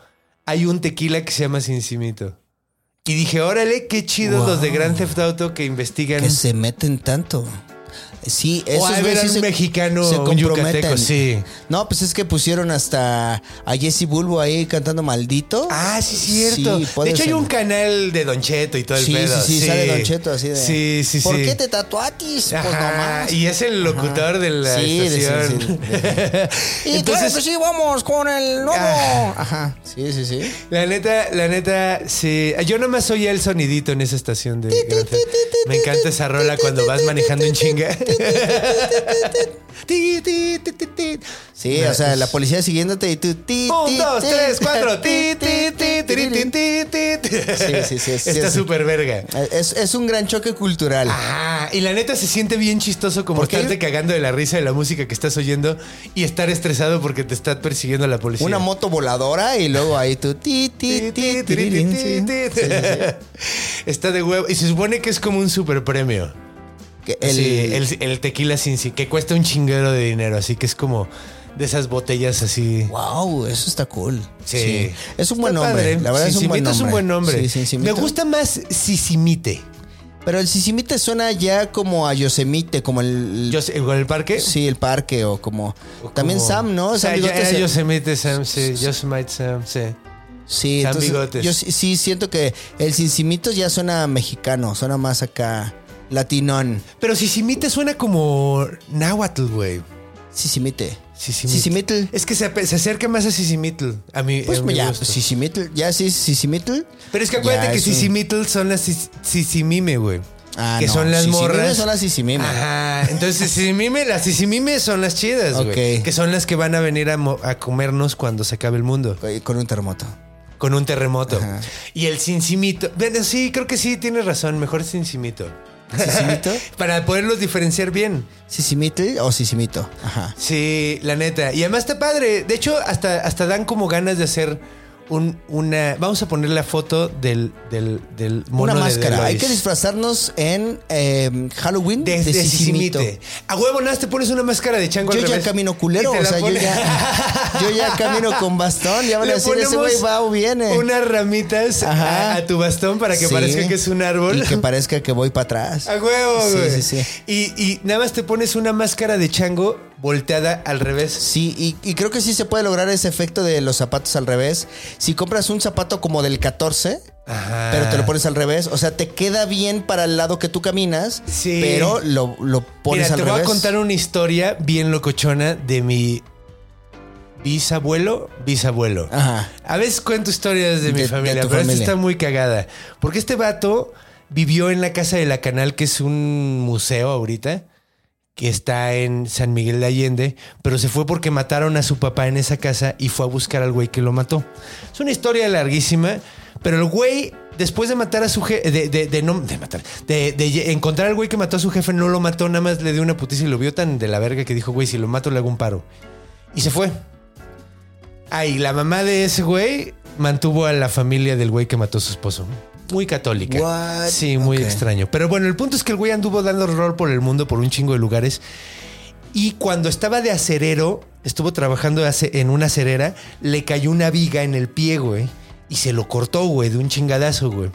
hay un tequila que se llama Cincimito. Y dije, órale, qué chidos los de Grand Theft Auto que investigan. Que se meten tanto. Sí, esos o sí un se- mexicano se comprometen. yucateco, sí. No, pues es que pusieron hasta a Jesse Bulbo ahí cantando maldito. Ah, sí, cierto. Sí, puede de hecho, hay un canal de Don Cheto y todo el Sí, pedo. sí, sí, sale Don Cheto así de. Sí, sí, ¿Por sí. qué te tatuatis? Pues nomás. y es el locutor de la Sí, de- sí, estación. sí, Y claro Entonces, que sí, vamos con el nuevo. Ah. Ajá. Sí, sí, sí. la neta, la neta, sí. Yo nomás oía el sonidito en esa estación de. Me encanta esa rola cuando vas manejando en chinga. Sí, o sea, la policía siguiéndote y tú. Un, dos, tres, cuatro. Sí, sí, sí, Está súper verga. Es, un gran choque cultural. Ah, y la neta se siente bien chistoso como estarte cagando de la risa de la música que estás oyendo y estar estresado porque te está persiguiendo la policía. Una moto voladora y luego ahí tú. Está de huevo. Y se supone que es como un super premio. Que El, el, el, tequila sin sí, que cuesta un chinguero de dinero. Así que es como de esas botellas así. Wow, eso está cool. Sí. Es un Está buen nombre. padre. La verdad es un buen nombre. es un buen nombre. Sí. Me gusta más Sisimite. Pero el Sisimite suena ya como a Yosemite, como el. Yo sé, ¿con el parque? Sí, el parque o como. O También como- Sam, ¿no? O sea, Sam ya era se- Yosemite Sam, sí. Yosemite Sam, sí. Sí, Sam entonces. Bigotes. Yo sí, sí siento que el Cincimito ya suena mexicano, suena más acá. Latinón. Pero Sisimite suena como náhuatl, güey. Sisimite. Sisimite. Sisimitl. Es que se, se acerca más a Sisimitl. A mí. Pues a mi ya, gusto. Sisimitl. Ya sí, Sisimitl. Pero es que acuérdate Ya que un- Sisimitl son las sis- Sisimime, güey. Ah, que no, son las Sisimime morras. son las Sisimime. Ajá. Entonces, Sisimime, las Sisimime son las chidas, güey. Que son las que van a venir a, a comernos cuando se acabe el mundo. Con un terremoto. Con un terremoto. Ajá. Y el Cincimito. Bueno, sí, creo que sí, tienes razón. Mejor Cincimito. ¿Sisimito? Para poderlos diferenciar bien. ¿Sisimitl o Sisimito? Ajá. Sí, la neta. Y además está padre. De hecho, hasta, hasta dan como ganas de hacer un, una. Vamos a poner la foto del, del, del mono Una de máscara. Hay que disfrazarnos en eh, Halloween de, de, Sisimito. A huevo, nada, más te pones una máscara de chango Yo al ya revés. camino culero, o sea, yo ya, yo ya camino con bastón. Ya van a decir, ese güey va o viene. Unas ramitas a, a tu bastón para que Sí. parezca que es un árbol. Y que parezca que voy para atrás. A huevo, Sí, güey. sí, sí. Y, y nada más te pones una máscara de chango volteada al revés. Sí, y, y creo que sí se puede lograr ese efecto de los zapatos al revés. Si compras un zapato como del 14, Ajá. pero te lo pones al revés, o sea, te queda bien para el lado que tú caminas, Sí. pero lo, lo pones Mira, al te revés. voy a contar una historia bien locochona de mi bisabuelo, bisabuelo. Ajá. A veces cuento historias de, mi De- familia, pero esta familia. está muy cagada. Porque este vato vivió en la casa de la Canal, que es un museo ahorita, que está en San Miguel de Allende, pero se fue porque mataron a su papá en esa casa y fue a buscar al güey que lo mató. Es una historia larguísima, pero el güey, después de matar a su jefe, de, de- no, de matar, de, de encontrar al güey que mató a su jefe, no lo mató, nada más le dio una putiza y lo vio tan de la verga que dijo, güey, si lo mato le hago un paro. Y se fue. Ay, la mamá de ese güey mantuvo a la familia del güey que mató a su esposo. Muy católica. What? Sí, muy extraño. Pero bueno, el punto es que el güey anduvo dando rol por el mundo, por un chingo de lugares. Y cuando estaba de acerero, estuvo trabajando en una acerera, le cayó una viga en el pie, güey. Y se lo cortó, güey, de un chingadazo, güey.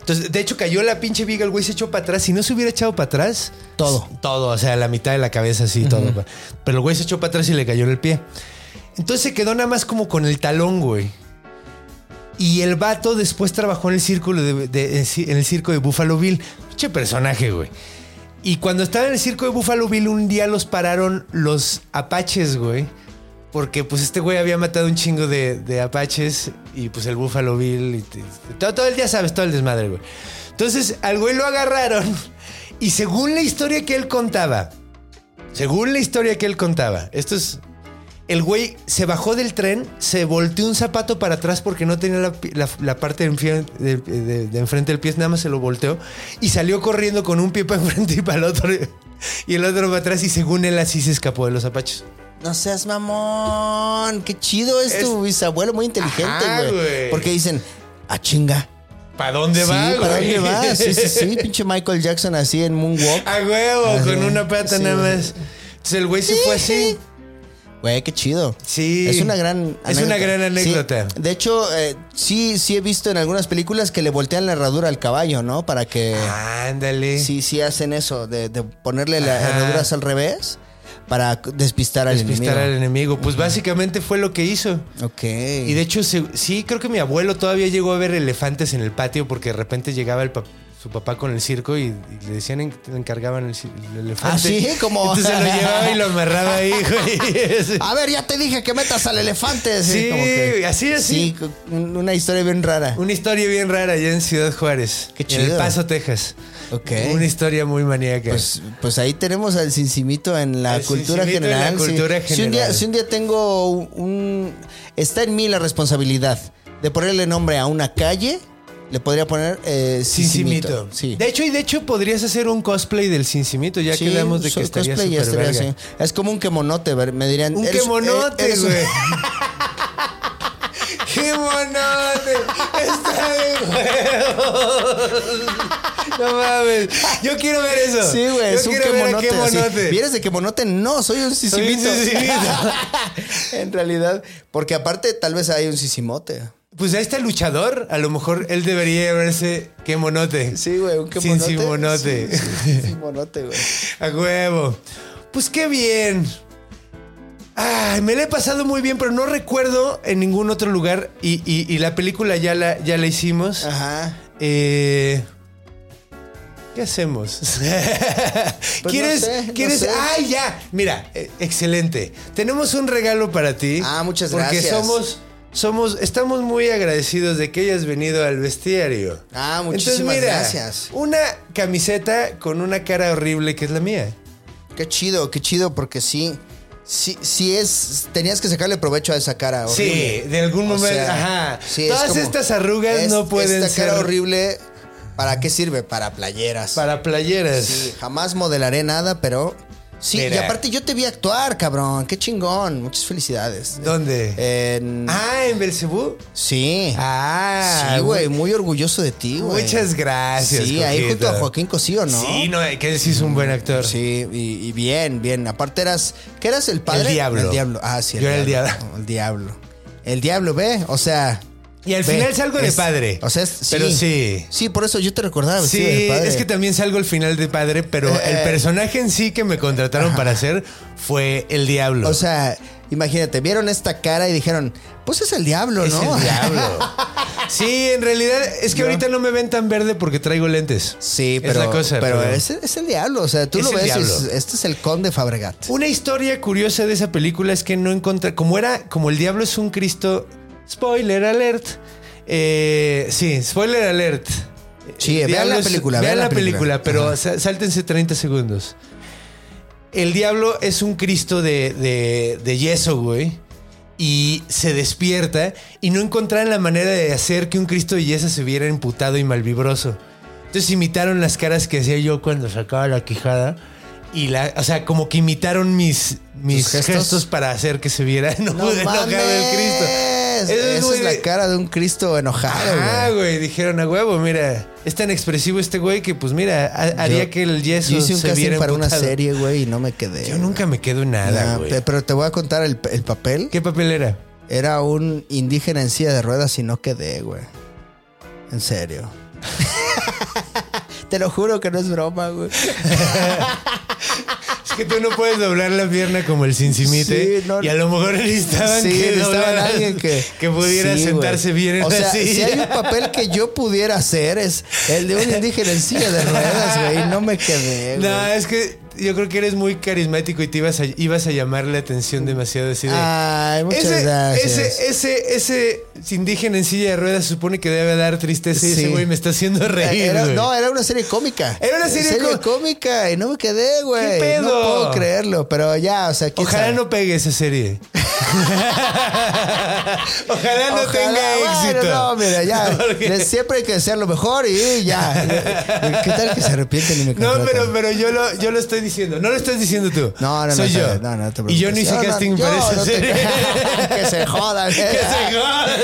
Entonces, de hecho, cayó la pinche viga, el güey se echó para atrás. Si no se hubiera echado para atrás, Todo. todo, o sea, la mitad de la cabeza, así, todo. Pero el güey se echó para atrás y le cayó en el pie. Entonces se quedó nada más como con el talón, güey. Y el vato después trabajó en el de, en el circo de Buffalo Bill. Pinche personaje, güey. Y cuando estaba en el circo de Buffalo Bill, un día los pararon los apaches, güey. Porque pues este güey había matado un chingo de, de apaches y pues el Buffalo Bill todo, todo el día sabes, todo el desmadre, güey. Entonces al güey lo agarraron y según la historia que él contaba, según la historia que él contaba, esto es el güey se bajó del tren, se volteó un zapato para atrás porque no tenía la, pi- la- la parte de, enfie- de- de- de enfrente del pie, nada más se lo volteó y salió corriendo con un pie para enfrente y para el otro y el otro para atrás y según él así se escapó de los apaches. No seas mamón. Qué chido es, tu bisabuelo, muy inteligente, güey. Porque dicen, a chinga. ¿Para dónde sí, va? ¿para güey? dónde va? Sí, sí, sí. Pinche Michael Jackson así en Moonwalk. A huevo, con una pata Sí, nada más. Entonces el güey se fue así. Güey, qué chido. Sí. Es una gran Es una gran anécdota. Sí. De hecho, eh, sí, sí he visto en algunas películas que le voltean la herradura al caballo, ¿no? Para que. Ándale. Sí, sí hacen eso, de, de ponerle las herraduras al revés para despistar al Despistar al enemigo. enemigo. Pues básicamente fue lo que hizo. Ok. Y de hecho, sí, creo que mi abuelo todavía llegó a ver elefantes en el patio porque de repente llegaba el pap- su papá con el circo y, y le decían en- le encargaban el, elefante. Ah, ¿sí? Como- Entonces lo llevaba y lo amarraba ahí, güey. A ver, ya te dije que metas al elefante. Sí, como que- así, así. Sí, un- una historia bien rara. Una historia bien rara allá en Ciudad Juárez. Qué En El chido. Paso, Texas. Ok. Una historia muy maníaca. Pues, pues ahí tenemos al cincimito en la cultura Cincimito en la general. sí. cultura Si, un día, general. si un día tengo un- Está en mí la responsabilidad de ponerle nombre a una calle, le podría poner eh, Cincimito. Sí. De hecho, y de hecho podrías hacer un cosplay del Cincimito, ya Sí, quedamos de que estaría cosplay, estaría así. Es como un quemonote, me dirían. Un quemonote, eh, güey. ¡Qué monote! ¡Está de huevos! No mames. Yo quiero ver eso. Sí, güey, es un quemonote. qué así. monote. ¿Vienes de quemonote? No, soy un Soy un sisimito. sisimito. en realidad, porque aparte tal vez hay un sisimote. Pues ahí está el luchador. A lo mejor él debería verse qué monote. Sí, güey, un quemonote. Sin simonote. Sí, sí, simonote, güey. A huevo. Pues qué bien. Ay, me la he pasado muy bien, pero no recuerdo en ningún otro lugar. Y, y- y la película ya la, ya la hicimos. Ajá. Eh, ¿Qué hacemos? Pues ¿Quieres? no sé, no ¿Quieres? sé. ¡Ay, ya! Mira, eh, excelente. Tenemos un regalo para ti. Ah, muchas porque gracias. somos. Somos, estamos muy agradecidos de que hayas venido al bestiario. Ah, muchísimas gracias. Una camiseta con una cara horrible que es la mía. Qué chido, qué chido, porque sí. Sí, sí es. Tenías que sacarle provecho a esa cara horrible. Sí, de algún O momento. sea, ajá. sí, es Todas como, estas arrugas es- no pueden esta ser. cara horrible ¿Para qué sirve? Para playeras. Para playeras. Sí, jamás modelaré nada, pero sí. Mira. Y aparte yo te vi actuar, cabrón. Qué chingón. Muchas felicidades. ¿Dónde? En- Ah, en Belcebú. sí. Ah, sí, güey. Muy orgulloso de ti, güey. Muchas gracias. Sí, ahí junto a Joaquín Cosío, ¿no? Sí, no, que él sí es un buen actor. Sí, y, y bien, bien. Aparte eras. ¿Qué eras el padre? El diablo. El diablo. Ah, sí, el Yo era el diablo. diablo. El diablo. El diablo, ve. O sea. Y al ve, final salgo de es- padre. O sea, es- Pero sí. Sí, por eso yo te recordaba Sí, vestido de padre. es que también salgo al final de padre, pero Eh, el eh. personaje en sí que me contrataron para hacer fue el diablo. O sea, imagínate, vieron esta cara y dijeron, pues es el diablo, es ¿no? el diablo. Sí, en realidad es que ahorita no me ven tan verde porque traigo lentes. Sí, Es pero, la cosa, pero, pero- Es, es el diablo. O sea, tú Es lo el ves y diablo. es- este es el conde Fabregat. Una historia curiosa de esa película es que no encontré. Como era, como el diablo es un Cristo. Spoiler alert. Eh, sí, spoiler alert. Sí, vean la película, Vean vean la la película, película. pero Ajá. sáltense 30 segundos. El diablo es un Cristo de, de, de yeso, güey. Y se despierta y no encontraron la manera de hacer que un Cristo de yeso se viera emputado y malvibroso. Entonces imitaron las caras que hacía yo cuando sacaba la quijada. Y la, o sea, como que imitaron mis, mis ¿Tus gestos? gestos? para hacer que se viera no, No el Cristo. Eso Esa es la cara de un Cristo enojado, Ah, güey. güey, dijeron a huevo, mira, es tan expresivo este güey que pues mira, ha- haría Yo- que el yeso Yo hice un se casting viera para una emputado. serie, güey, y no me quedé. Yo nunca me quedo en nada, güey. pe- pero te voy a contar el, el papel. ¿Qué papel era? Era un indígena en silla de ruedas y no quedé, güey. En serio. Te lo juro que no es broma, güey. Que tú no puedes doblar la pierna como el cincimite. Sí, no- y a lo mejor necesitaban Sí, que doblaran- alguien que, que pudiera Sí, güey. sentarse bien en O la sea, silla. si hay un papel que yo pudiera hacer es el de un indígena en silla de ruedas, güey. No me quedé, güey. No, es que yo creo que eres muy carismático y te ibas a, ibas a llamar la atención demasiado así de... Ay, muchas ese, gracias. Ese, ese, ese indígena en silla de ruedas se supone que debe dar tristeza y ese güey me está haciendo reír, Era- no, era una serie cómica. Era una serie co- cómica y no me quedé, güey. ¿Qué pedo? No puedo creerlo, pero ya, o sea, ¿quién Ojalá sabe? no pegue esa serie. Ojalá no Ojalá, tenga bueno, éxito. no, mira, ya. Siempre hay que hacer lo mejor y ya. ¿Qué tal que se arrepienten y me No, pero, pero yo, lo, yo lo estoy diciendo. No lo estás diciendo tú. No, no, no, Soy está yo. No, no te y yo no preocupes. hice No, no, casting yo para esa no serie. que se jodan. que se jodan.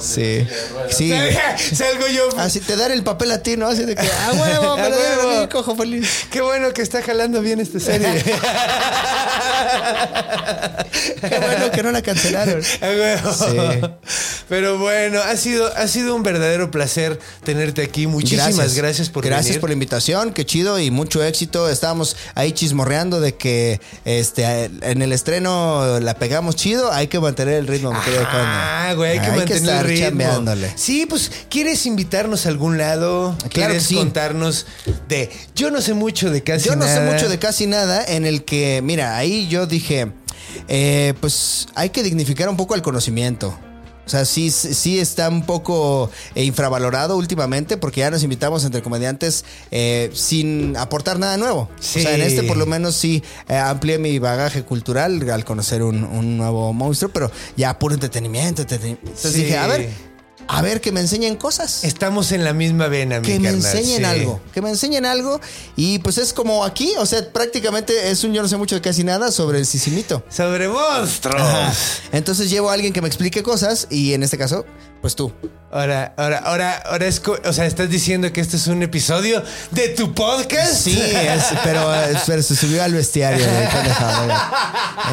Sí. Salgo yo. Así te dan el papel a ti, ¿no? Así de que, ah, huevo, me A lo dieron a huevo. mí, cojo feliz. Qué bueno que está jalando bien esta serie. Qué bueno que no la cancelaron. A huevo. Sí. Pero bueno, ha sido, ha sido un verdadero placer tenerte aquí. Muchísimas gracias, por Gracias venir. por la invitación, qué chido y mucho éxito. Estábamos ahí chismorreando de que este en el estreno la pegamos chido, hay que mantener el ritmo, mi querido Ah, güey, hay que mantener estar el ritmo. chambeándole. Sí, pues, ¿quieres invitarnos a algún lado? Claro ¿Quieres que sí. contarnos de... Yo no sé mucho de casi Yo no sé nada. mucho de casi nada en el que, mira, ahí yo dije, eh, pues hay que dignificar un poco el conocimiento. O sea, sí, sí está un poco infravalorado últimamente porque ya nos invitamos entre comediantes eh, sin aportar nada nuevo. Sí. O sea, en este por lo menos sí eh, amplié mi bagaje cultural al conocer un, un nuevo monstruo, pero ya puro entretenimiento. entretenimiento. Entonces Sí. dije, a ver, a ver que me enseñen cosas Estamos en la misma vena, mi que me carnal, enseñen sí. algo, que me enseñen algo y pues es como aquí, o sea, prácticamente es un yo no sé mucho de casi nada sobre el sicimito. Sobre monstruos. Ajá. Entonces llevo a alguien que me explique cosas y en este caso, pues tú. Ahora, ahora, ahora, ahora es... O sea, ¿estás diciendo que este es un episodio de tu podcast? Sí, es- pero, pero se subió al bestiario.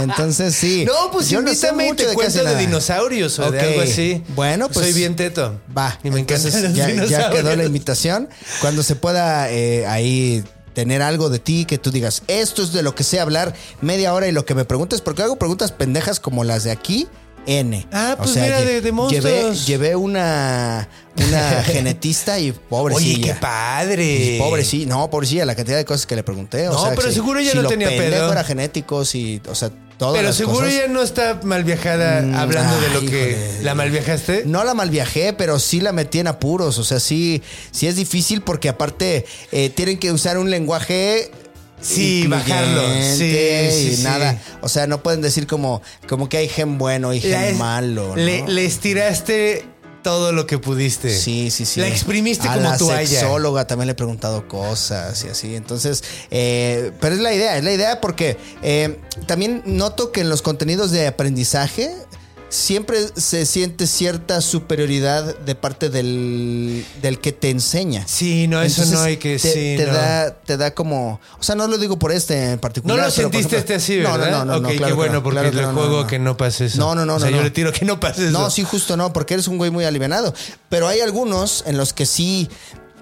Entonces sí. No, pues Yo no sé invítame y te de cuento de dinosaurios o de algo así. Bueno, pues Soy bien teto. Va, Y me encantan entonces los ya, quedó la invitación. Cuando se pueda eh, ahí tener algo de ti que tú digas, esto es de lo que sé hablar media hora y lo que me preguntes, porque hago preguntas pendejas como las de aquí. N. Ah, pues mira, lle- de- de monstruos. Llevé, llevé una, una genetista y pobrecilla. Oye, qué padre. Y Pobre, sí, no, pobrecilla, la cantidad de cosas que le pregunté. O No, sea, pero si- seguro si no lo tenía pedo. era genéticos y, o sea, todas Pero las seguro cosas. ya no está mal viajada Mm, hablando de lo que híjole. la mal viajaste. No la malviajé, pero sí la metí en apuros. O sea, sí, sí es difícil porque aparte eh, tienen que usar un lenguaje. Sí, bajarlo. Sí, sí, y sí. nada. O sea, no pueden decir como, como que hay gen bueno y gen malo. ¿no? le, le estiraste todo lo que pudiste. Sí, sí, sí. La exprimiste a como la toalla. sexóloga también le he preguntado cosas y así. Entonces, eh, pero es la idea, es la idea porque eh, también noto que en los contenidos de aprendizaje siempre se siente cierta superioridad de parte del, del que te enseña. Sí, no, eso no hay que... te, sí, te no. da, te da como... O sea, no lo digo por este en particular. No lo sentiste ejemplo- este así, No, ¿verdad? No, no, no. Ok, claro qué bueno, no, porque claro no, no, juego no. que no pase eso. No, no, no, O sea, no, yo no. le tiro que no pase eso. No, sí, justo no, porque eres un güey muy alivianado. Pero hay algunos en los que sí,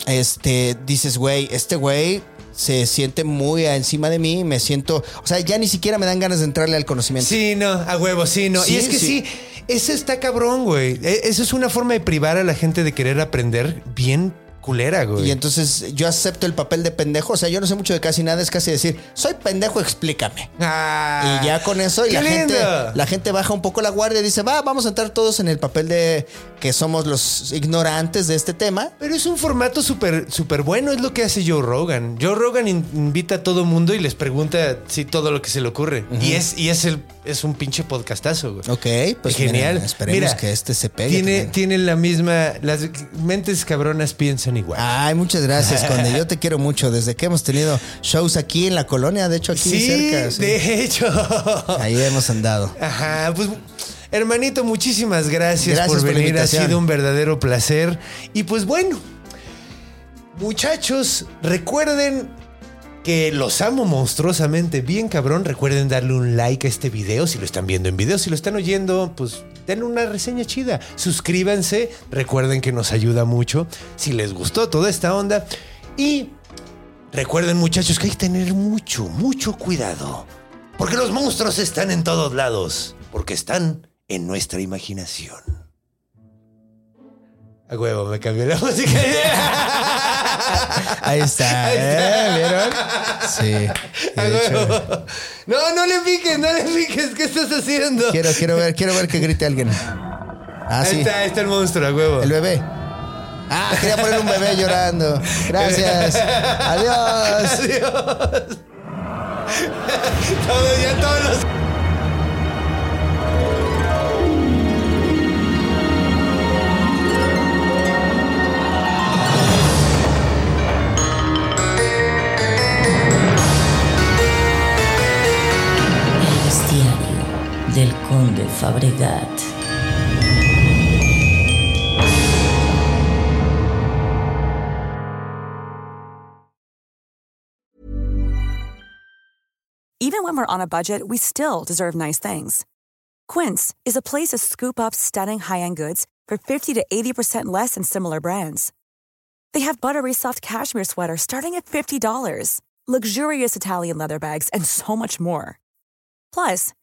este, dices, güey, este güey se siente muy encima de mí, me siento, o sea, ya ni siquiera me dan ganas de entrarle al conocimiento. Sí, no, a huevo, sí, no. Sí, y es que sí. sí. eso está cabrón, güey. E- Eso es una forma de privar a la gente de querer aprender bien culera, güey. Y entonces yo acepto el papel de pendejo, o sea, yo no sé mucho de casi nada, es casi decir, soy pendejo, explícame. Ah, Y ya con eso, y la gente, lindo. la gente baja un poco la guardia y dice, va, vamos a entrar todos en el papel de que somos los ignorantes de este tema. Pero es un formato súper súper bueno, es lo que hace Joe Rogan. Joe Rogan in- invita a todo mundo y les pregunta si todo lo que se le ocurre. Y es y es el es un pinche podcastazo, güey. Ok, pues Genial. mira, esperemos Mira, que este se pegue. Tiene, también. tiene la misma. Las mentes cabronas piensan igual. Ay, muchas gracias, Conde. Yo te quiero mucho. Desde que hemos tenido shows aquí en la colonia, de hecho, aquí sí, cerca. sí. de hecho. Ahí hemos andado. Ajá, pues hermanito, muchísimas gracias, Gracias por venir. ha sido un verdadero placer. Y pues bueno, muchachos, recuerden que los amo monstruosamente, bien cabrón. Recuerden darle un like a este video si lo están viendo en video. Si lo están oyendo, pues denle una reseña chida. Suscríbanse. Recuerden que nos ayuda mucho. Si les gustó toda esta onda. Y recuerden, muchachos, que hay que tener mucho, mucho cuidado. Porque los monstruos están en todos lados. Porque están en nuestra imaginación. A huevo, me cambió la música. Ahí está, Ahí ¿eh? ¿Vieron? Sí. A huevo. No, no le piques, no le piques. ¿Qué estás haciendo? quiero, quiero ver, quiero ver que grite alguien. Ah, ahí sí. está, ahí está el monstruo, a huevo. El bebé. Ah, quería poner un bebé llorando. Gracias. Adiós. Adiós. Todos, ya todos los. Fabregat. Even when we're on a budget, we still deserve nice things. Quince is a place to scoop up stunning high-end goods for 50 to 80% less than similar brands. They have buttery soft cashmere sweaters starting at $50, luxurious Italian leather bags, and so much more. Plus,